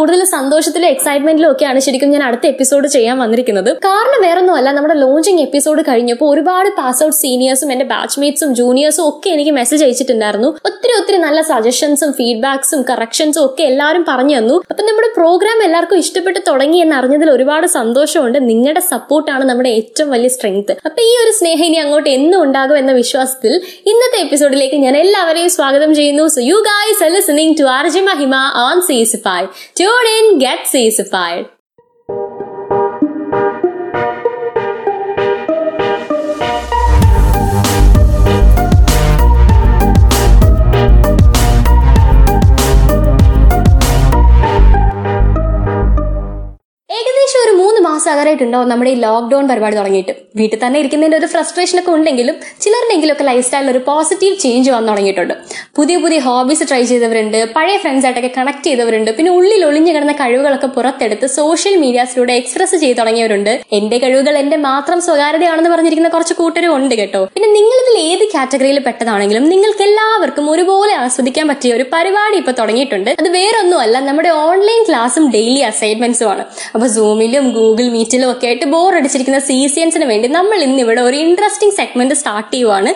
Episode ചെയ്തതിനേക്കാൾ കൂടുതൽ സന്തോഷത്തിലും എക്സൈറ്റ്മെന്റിലും ഒക്കെയാണ് ശരിക്കും ഞാൻ അടുത്ത എപ്പിസോഡ് ചെയ്യാൻ വന്നിരിക്കുന്നത്. കാരണം വേറൊന്നുമല്ല നമ്മുടെ ലോഞ്ചിങ് എപ്പിസോഡ് കഴിഞ്ഞപ്പോൾ ഒരുപാട് പാസ് ഔട്ട് സീനിയേഴ്സും എന്റെ ബാച്ച്മേറ്റ്സും ജൂനിയേഴ്സും ഒക്കെ എനിക്ക് മെസ്സേജ് അയച്ചിട്ടുണ്ടായിരുന്നു. ഒത്തിരി ഒത്തിരി നല്ല സജഷൻസും ഫീഡ്ബാക്സും കറക്ഷൻസും ഒക്കെ എല്ലാവരും പറഞ്ഞു തന്നു. അപ്പൊ നമ്മുടെ പ്രോഗ്രാം എല്ലാവർക്കും ഇഷ്ടപ്പെട്ട് തുടങ്ങി എന്ന് അറിഞ്ഞതിൽ ഒരുപാട് സന്തോഷമുണ്ട്. നിങ്ങളുടെ സപ്പോർട്ടാണ് നമ്മുടെ ഏറ്റവും വലിയ സ്ട്രെങ്ത് അപ്പൊ ഈ ഒരു സ്നേഹം ഇനി അങ്ങോട്ട് എന്നും ഉണ്ടാകും എന്ന വിശ്വാസത്തിൽ ഇന്നത്തെ എപ്പിസോഡിലേക്ക് ഞാൻ എല്ലാവരെയും സ്വാഗതം ചെയ്യുന്നു. So you guys listening to RJ Mahima on sassify tune then get sassified. ആകാറായിട്ടുണ്ടാവും നമ്മുടെ ഈ ലോക്ക്ഡൌൺ പരിപാടി തുടങ്ങിയിട്ട്. വീട്ടിൽ തന്നെ ഇരിക്കുന്നതിന്റെ ഒരു ഫ്രസ്ട്രേഷൻ ഒക്കെ ഉണ്ടെങ്കിലും ഒക്കെ ലൈഫ് സ്റ്റൈലിൽ ഒരു പോസിറ്റീവ് ചേഞ്ച് വന്നു തുടങ്ങിയിട്ടുണ്ട്. പുതിയ പുതിയ ഹോബീസ് ട്രൈ ചെയ്തവരുണ്ട് പഴയ ഫ്രണ്ട്സായിട്ടൊക്കെ കണക്ട് ചെയ്തവരുണ്ട് പിന്നെ ഉള്ളിൽ ഒളിഞ്ഞു കിടന്ന കഴിവുകളൊക്കെ പുറത്തെടുത്ത് സോഷ്യൽ മീഡിയാസിലൂടെ എക്സ്പ്രസ് ചെയ്ത് തുടങ്ങിയവരുണ്ട്. എന്റെ കഴിവുകൾ എന്റെ മാത്രം സ്വകാര്യതയാണെന്ന് പറഞ്ഞിരിക്കുന്ന കുറച്ച് കൂട്ടരും ഉണ്ട് കേട്ടോ. പിന്നെ നിങ്ങൾ ഇതിൽ ഏത് കാറ്റഗറിയിൽ പെട്ടതാണെങ്കിലും നിങ്ങൾക്ക് എല്ലാവർക്കും ഒരുപോലെ ആസ്വദിക്കാൻ പറ്റിയ ഒരു പരിപാടി ഇപ്പൊ തുടങ്ങിയിട്ടുണ്ട്. അത് വേറൊന്നുമല്ല നമ്മുടെ ഓൺലൈൻ ക്ലാസ്സും ഡെയിലി അസൈൻമെന്റ്സും ആണ്. അപ്പൊ സൂമിലും ഗൂഗിൾ മീറ്റിലും ഒക്കെ ആയിട്ട് ബോർ അടിച്ചിരിക്കുന്ന സി സിയൻസിന് വേണ്ടി നമ്മൾ ഇന്ന് ഇവിടെ ഒരു ഇൻട്രസ്റ്റിംഗ് സെഗ്മെന്റ് സ്റ്റാർട്ട് ചെയ്യുവാണ്.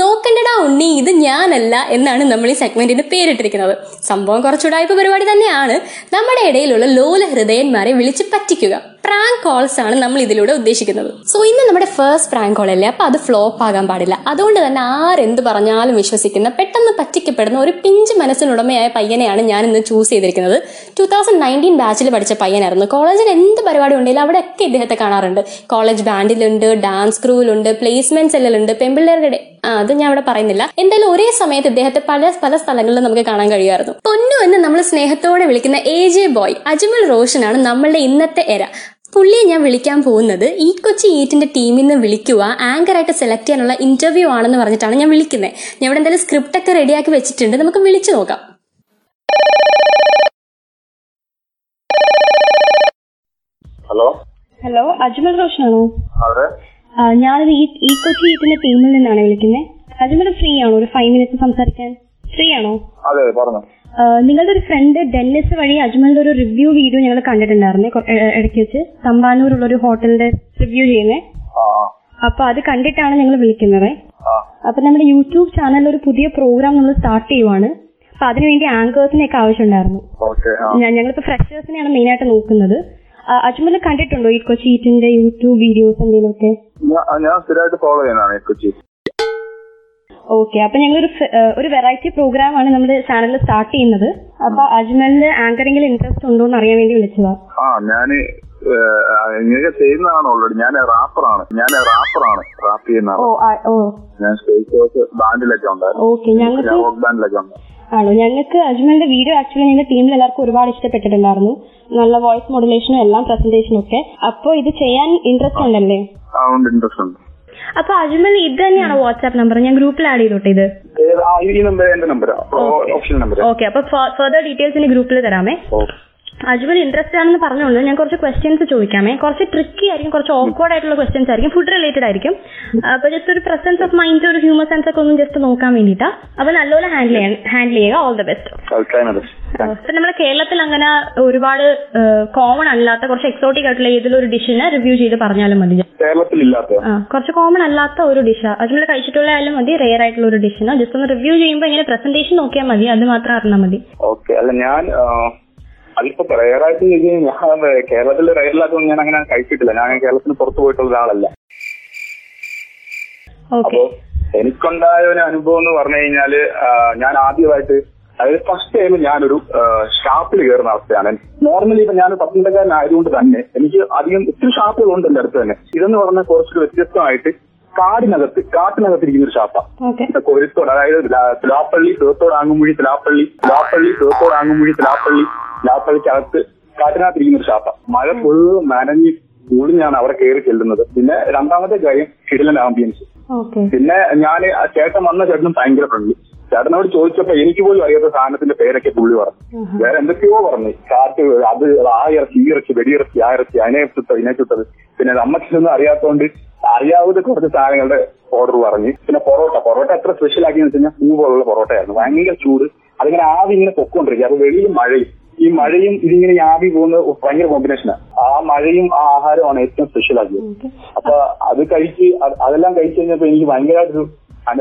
നോക്കണ്ടടാ ഉണ്ണി ഇത് ഞാനല്ല എന്നാണ് നമ്മൾ ഈ സെഗ്മെന്റിന് പേരിട്ടിരിക്കുന്നത്. സംഭവം കുറച്ചുകൂടായ്പ പരിപാടി തന്നെയാണ്. നമ്മുടെ ഇടയിലുള്ള ലോല ഹൃദയന്മാരെ വിളിച്ച് പറ്റിക്കുക. പ്രാങ്ക് കോൾസ് ആണ് നമ്മൾ ഇതിലൂടെ ഉദ്ദേശിക്കുന്നത്. സോ ഇന്ന് നമ്മുടെ ഫസ്റ്റ് പ്രാങ്ക് കോൾ അല്ലേ? അപ്പൊ അത് ഫ്ലോപ്പ് ആകാൻ പാടില്ല. അതുകൊണ്ട് തന്നെ ആരെന്ത് പറഞ്ഞാലും വിശ്വസിക്കുന്ന പെട്ടെന്ന് പറ്റിക്കപ്പെടുന്ന ഒരു പിഞ്ച് മനസ്സിനുടമയായ പയ്യനെയാണ് ഞാൻ ഇന്ന് ചൂസ് ചെയ്തിരിക്കുന്നത് ടൂ തൗസൻഡ് നയന്റീൻ ബാച്ചിൽ പഠിച്ച പയ്യനായിരുന്നു. കോളേജിൽ എന്ത് പരിപാടി ഉണ്ടെങ്കിലും അവിടെയൊക്കെ ഇദ്ദേഹത്തെ കാണാറുണ്ട്. കോളേജ് ബാൻഡിലുണ്ട് ഡാൻസ് ക്രൂവിലുണ്ട് പ്ലേസ്മെന്റ് സെല്ലിലുണ്ട് പെമ്പിള്ളേരുടെ ആ അത് ഞാൻ അവിടെ പറയുന്നില്ല. എന്തായാലും ഒരേ സമയത്ത് ഇദ്ദേഹത്തെ പല പല സ്ഥലങ്ങളിലും നമുക്ക് കാണാൻ കഴിയുമായിരുന്നു. പൊന്നു എന്ന് നമ്മൾ സ്നേഹത്തോടെ വിളിക്കുന്ന എ ജെ ബോയ് അജ്മൽ റോഷനാണ് നമ്മളുടെ ഇന്നത്തെ എര. പുള്ളിയെ ഞാൻ വിളിക്കാൻ പോകുന്നത് ഈ കൊച്ചി ഈറ്റിന്റെ ടീമിൽ നിന്ന് വിളിക്കുക ആങ്കറായിട്ട് സെലക്ട് ചെയ്യാനുള്ള ഇന്റർവ്യൂ ആണെന്ന് പറഞ്ഞിട്ടാണ് ഞാൻ വിളിക്കുന്നത് ഞാൻ ഇവിടെ എന്തായാലും സ്ക്രിപ്റ്റ് ഒക്കെ റെഡിയാക്കി വെച്ചിട്ടുണ്ട്. നമുക്ക് വിളിച്ചു നോക്കാം. ഹലോ ഹലോ അജ്മൽ റോഷൻ ആണോ ഞാൻ ഈ ഈ കൊച്ചി ഈറ്റിന്റെ ടീമിൽ നിന്നാണ് വിളിക്കുന്നത് അജ്മൽ ഫ്രീ ആണോ ഒരു ഫൈവ് മിനിറ്റ് സംസാരിക്കാൻ. ഫ്രീ ആണോ അതെ പറഞ്ഞു. നിങ്ങളുടെ ഒരു ഫ്രണ്ട് ഡെന്നിസ് വഴി അജ്മലിന്റെ ഒരു റിവ്യൂ വീഡിയോ ഞങ്ങൾ കണ്ടിട്ടുണ്ടായിരുന്നേ ഇടയ്ക്ക് വെച്ച്. തമ്പാനൂരുള്ള ഒരു ഹോട്ടലിന്റെ റിവ്യൂ ചെയ്യുന്നേ. അപ്പൊ അത് കണ്ടിട്ടാണ് ഞങ്ങൾ വിളിക്കുന്നത്. അപ്പൊ നമ്മുടെ യൂട്യൂബ് ചാനലിൽ ഒരു പുതിയ പ്രോഗ്രാം നമ്മൾ സ്റ്റാർട്ട് ചെയ്യുവാണ്. അപ്പൊ അതിനുവേണ്ടി ആങ്കേഴ്സിനെ ഒക്കെ ആവശ്യമുണ്ടായിരുന്നു. ഞങ്ങളിപ്പോ ഫ്രഷേഴ്സിനെയാണ് മെയിൻ ആയിട്ട് നോക്കുന്നത്. അജ്മൽ കണ്ടിട്ടുണ്ടോ ഈ കൊച്ചി യൂട്യൂബ് വീഡിയോസ് എന്തെങ്കിലുമൊക്കെ? ഒക്കെ ഞാൻ സ്ഥിരമായിട്ട് ഫോളോ ചെയ്യുന്നതാണ് കൊച്ചി ഓക്കെ അപ്പൊ ഞങ്ങൾ ഒരു ഒരു വെറൈറ്റി പ്രോഗ്രാം ആണ് നമ്മുടെ ചാനലിൽ സ്റ്റാർട്ട് ചെയ്യുന്നത്. അപ്പൊ അജ്മലിന് ആങ്കറിംഗിൽ ഇൻട്രസ്റ്റ് ഉണ്ടോ എന്ന് അറിയാൻ വേണ്ടി വിളിച്ചതാണ് ആ ഞാൻ ഇങ്ങനെ ചെയ്യുന്നതാണ് ഓൾറെഡി ഞാൻ റാപ്പറാണ് ഞാൻ റാപ്പറാണ് റാപ്പ് ചെയ്യുന്ന ഞാൻ സ്റ്റേജ് ഷോസ് ബാൻഡിലൊക്കെ ഉണ്ടായിരുന്നു. റോക്ക് ബാൻഡിലൊക്കെ ആണോ? ഞങ്ങൾക്ക് അജ്മലിന്റെ വീഡിയോ ആക്ച്വലി ഞങ്ങളുടെ ടീമിൽ എല്ലാവർക്കും ഒരുപാട് ഇഷ്ടപ്പെട്ടിട്ടുണ്ടായിരുന്നു. നല്ല വോയിസ് മോഡുലേഷനും എല്ലാം പ്രസന്റേഷനും ഒക്കെ. അപ്പൊ ഇത് ചെയ്യാൻ ഇൻട്രസ്റ്റ് ഉണ്ടല്ലേ? ഇൻട്രസ്റ്റ് ഉണ്ട്. അപ്പൊ അജ്മൽ ഇത് തന്നെയാണ് വാട്സ്ആപ്പ് നമ്പർ? ഞാൻ ഗ്രൂപ്പിൽ ആഡ് ചെയ്തോട്ടെ ഇത്? Option number okay. അപ്പൊ ഫർദർ ഡീറ്റെയിൽസ് ഗ്രൂപ്പിൽ തരാമേ. അജ്മൽ ഇൻട്രസ്റ്റ് ആണെന്ന് പറഞ്ഞുകൊണ്ട് ഞാൻ കുറച്ച് ക്വസ്റ്റ്യൻസ് ചോദിക്കാമേ. കുറച്ച് ട്രിക്കി ആയിരിക്കും കുറച്ച് ഓക്വേർഡ് ആയിട്ടുള്ള ക്വസ്റ്റ്യൻസ് ആയിരിക്കും. ഫുഡ് റിലേറ്റഡ് ആയിരിക്കും. അപ്പൊ ജസ്റ്റ് ഒരു പ്രസൻസ് ഓഫ് മൈൻഡ് ഒരു ഹ്യൂമർ സെൻസ് ഒക്കെ ഒന്ന് ജസ്റ്റ് നോക്കാൻ വേണ്ടിട്ടാ അപ്പൊ നല്ലപോലെ ഹാൻഡിൽ ചെയ്യാൻ ഹാൻഡിൽ ചെയ്യുക. ഓൾ ദ ബെസ്റ്റ് ഇപ്പൊ നമ്മുടെ കേരളത്തിൽ അങ്ങനെ ഒരുപാട് കോമൺ അല്ലാത്ത കുറച്ച് എക്സോട്ടിക് ആയിട്ടുള്ള ഏതൊരു ഡിഷിനെ റിവ്യൂ ചെയ്ത് പറഞ്ഞാലും മതി. കേരളത്തിൽ ഇല്ലാത്ത കുറച്ച് കോമൺ അല്ലാത്ത ഒരു ഡിഷ് അജ്മൽ കഴിച്ചിട്ടുള്ള ആയാലും മതി. റെയർ ആയിട്ടുള്ള ഒരു ഡിഷിന് ജസ്റ്റ് ഒന്ന് റിവ്യൂ ചെയ്യുമ്പോൾ ഇങ്ങനെ പ്രസന്റേഷൻ നോക്കിയാൽ മതി. അത് മാത്രം അറിഞ്ഞാൽ മതി. ഓക്കെ അല്ല ഞാൻ അതിപ്പോ റയറായിട്ട് ഞാൻ കേരളത്തിൽ റയറിലാക്കുമ്പോൾ ഞാൻ അങ്ങനെ കഴിച്ചിട്ടില്ല. ഞാൻ കേരളത്തിന് പുറത്തു പോയിട്ടുള്ള ഒരാളല്ല. അപ്പോ എനിക്കുണ്ടായ ഒരു അനുഭവം എന്ന് പറഞ്ഞു കഴിഞ്ഞാൽ ഞാൻ ആദ്യമായിട്ട് അതായത് ഫസ്റ്റ് ടൈം ഞാനൊരു ഷാപ്പിൽ കയറുന്ന അവസ്ഥയാണ്. നോർമലി ഇപ്പൊ ഞാൻ പത്തനംതിട്ടക്കാരനായതുകൊണ്ട് തന്നെ എനിക്ക് അധികം ഒത്തിരി ഷാപ്പുകളുണ്ട് എന്റെ അടുത്ത് തന്നെ. ഇതെന്ന് പറഞ്ഞാൽ കുറച്ചൊരു വ്യത്യസ്തമായിട്ട് കാടിനകത്ത് കാട്ടിനകത്തിരിക്കുന്ന ഒരു ഷാപ്പാണ് കൊരുത്തോട് അതായത് തുലാപ്പള്ളി തിലാപ്പള്ളി തീർത്തോട് ആങ്ങുമുഴി തിലാപ്പള്ളി തിലാപ്പള്ളി തീർത്തോട് ആങ്ങുമുഴി തിലാപ്പള്ളി തിലാപ്പള്ളിക്കകത്ത് കാട്ടിനകത്തിരിക്കുന്ന ഒരു ഷാപ്പ മഴ ഫുൾ നനഞ്ഞ് കൂടിഞ്ഞാണ് അവിടെ കയറി ചെല്ലുന്നത്. പിന്നെ രണ്ടാമത്തെ കാര്യം കിടിലൻ ആംബിയൻസ്. പിന്നെ ഞാൻ ചേട്ടൻ വന്ന ചേട്ടനും ഭയങ്കര ഫ്രണ്ട്ലി ചേട്ടനോട് ചോദിച്ചപ്പോ എനിക്ക് പോലും അറിയാത്ത സാധനത്തിന്റെ പേരൊക്കെ പുള്ളി പറഞ്ഞു. വേറെ എന്തൊക്കെയോ പറഞ്ഞു. കാറ്റ് അത് ആ ഇറച്ചി ഈ ഇറച്ചി വെടിയിറച്ചി ആ ഇറച്ചി അതിനെ ചുട്ടത് ഇതിനെ ചുട്ടത്. പിന്നെ നമ്മക്കിതൊന്നും അറിയാത്തതുകൊണ്ട് അറിയാവുന്ന കുറച്ച് സാധനങ്ങളുടെ ഓർഡർ പറഞ്ഞു. പിന്നെ പൊറോട്ട. പൊറോട്ട എത്ര സ്പെഷ്യൽ ആക്കിയെന്ന് വെച്ച് കഴിഞ്ഞാൽ പൂ പോലുള്ള പൊറോട്ടയായിരുന്നു. ഭയങ്കര ചൂട്. അതിങ്ങനെ ആവി ഇങ്ങനെ പൊക്കോണ്ടിരിക്കുക അപ്പൊ വെളിയിൽ മഴയും. ഈ മഴയും ഇതിങ്ങനെ ആവി പോകുന്നത് ഭയങ്കര കോമ്പിനേഷനാണ് ആ. മഴയും ആ ആഹാരമാണ് ഏറ്റവും സ്പെഷ്യൽ ആക്കിയത്. അപ്പൊ അത് കഴിച്ച് അതെല്ലാം കഴിച്ചു കഴിഞ്ഞപ്പോ എനിക്ക് ഭയങ്കരമായിട്ടൊരു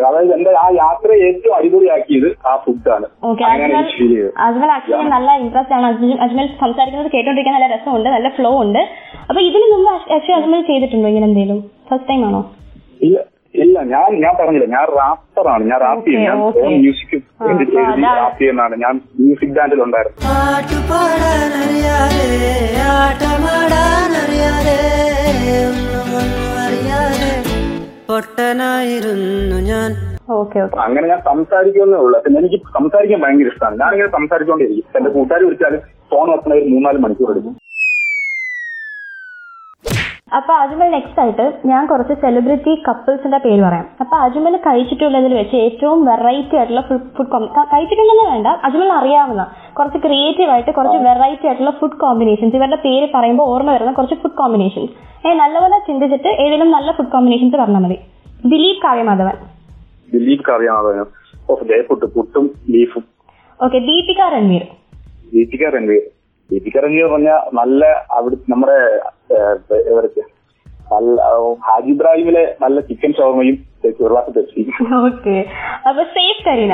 അതായത് എന്റെ ആ യാത്ര ഏറ്റവും അടിപൊളിയാക്കിയത് ആ ഫുഡാണ് അജ്മൽ ആക്ച്വലി നല്ല ഇൻട്രസ്റ്റ് ആണ്. അജ്മൽ അജ്മൽ സംസാരിക്കുന്നത് കേട്ടോണ്ടിരിക്കാൻ നല്ല രസമുണ്ട് നല്ല ഫ്ലോ ഉണ്ട്. അപ്പൊ ഇതിന് മുമ്പ് ആക്ച്വലി അജ്മൽ ചെയ്തിട്ടുണ്ടോ ഇങ്ങനെ എന്തെങ്കിലും ഫസ്റ്റ് ടൈം ആണോ? ഇല്ല ഞാൻ ഞാൻ പറഞ്ഞില്ല. ഞാൻ റാപ്പറാണ് ഞാൻ റാപ്പ് ചെയ്യും. ഞാൻ okay. മ്യൂസിക് റാപ്പ് ചെയ്യുന്നതാണ്. ഞാൻ മ്യൂസിക് ബാൻഡിൽ ഉണ്ടായിരുന്നു. പൊട്ടനായിരുന്നു ഞാൻ. അങ്ങനെ ഞാൻ സംസാരിക്കുന്നേ ഉള്ളൂ. പിന്നെ എനിക്ക് സംസാരിക്കാൻ ഭയങ്കര ഇഷ്ടമാണ്. ഞാനിങ്ങനെ സംസാരിച്ചുകൊണ്ടിരിക്കും എന്റെ കൂട്ടുകാർ വിളിച്ചാൽ ഫോൺ വെക്കണ ഒരു മൂന്നാൽ മണിക്കൂർ എടുക്കും. അപ്പൊ അജ്മൽ നെക്സ്റ്റ് ആയിട്ട് ഞാൻ കുറച്ച് സെലിബ്രിറ്റി കപ്പിൾസിന്റെ പേര് പറയാം. അപ്പൊ അജ്മൽ കഴിച്ചിട്ടുള്ളതിൽ വെച്ച് ഏറ്റവും വെറൈറ്റി ആയിട്ടുള്ള ഫുഡ് കഴിച്ചിട്ടുണ്ടെന്ന് വേണ്ട അജ്മൽ അറിയാവുന്ന കുറച്ച് ക്രിയേറ്റീവ് ആയിട്ട് കുറച്ച് വെറൈറ്റി ആയിട്ടുള്ള ഫുഡ് കോമ്പിനേഷൻസ് ഇവരുടെ പേര് പറയുമ്പോൾ ഓർമ്മ വരുന്ന കുറച്ച് ഫുഡ് കോമ്പിനേഷൻസ് ഏ നല്ലപോലെ ചിന്തിച്ചിട്ട് ഏതെങ്കിലും നല്ല ഫുഡ് കോമ്പിനേഷൻസ് പറഞ്ഞാൽ മതി. ദിലീപ് കാവ്യമാധവൻ. ദിലീപ് കാവ്യമാധവൻ. പുട്ടും ബീഫും. ഓക്കെ ദീപിക രൺവീർ. ദീപിക രൺവീർ. ദീപിക രൺവീർ പറഞ്ഞ നല്ല അവിടെ നമ്മുടെ ഏഹ്, ഇവർക്ക് നല്ല ഹാജി ഇബ്രാഹിമിലെ നല്ല ചിക്കൻ ഷവർമയും ചെറുവാസ പെപ്സി ഓക്കെ. അപ്പൊ സേഫ് കരീന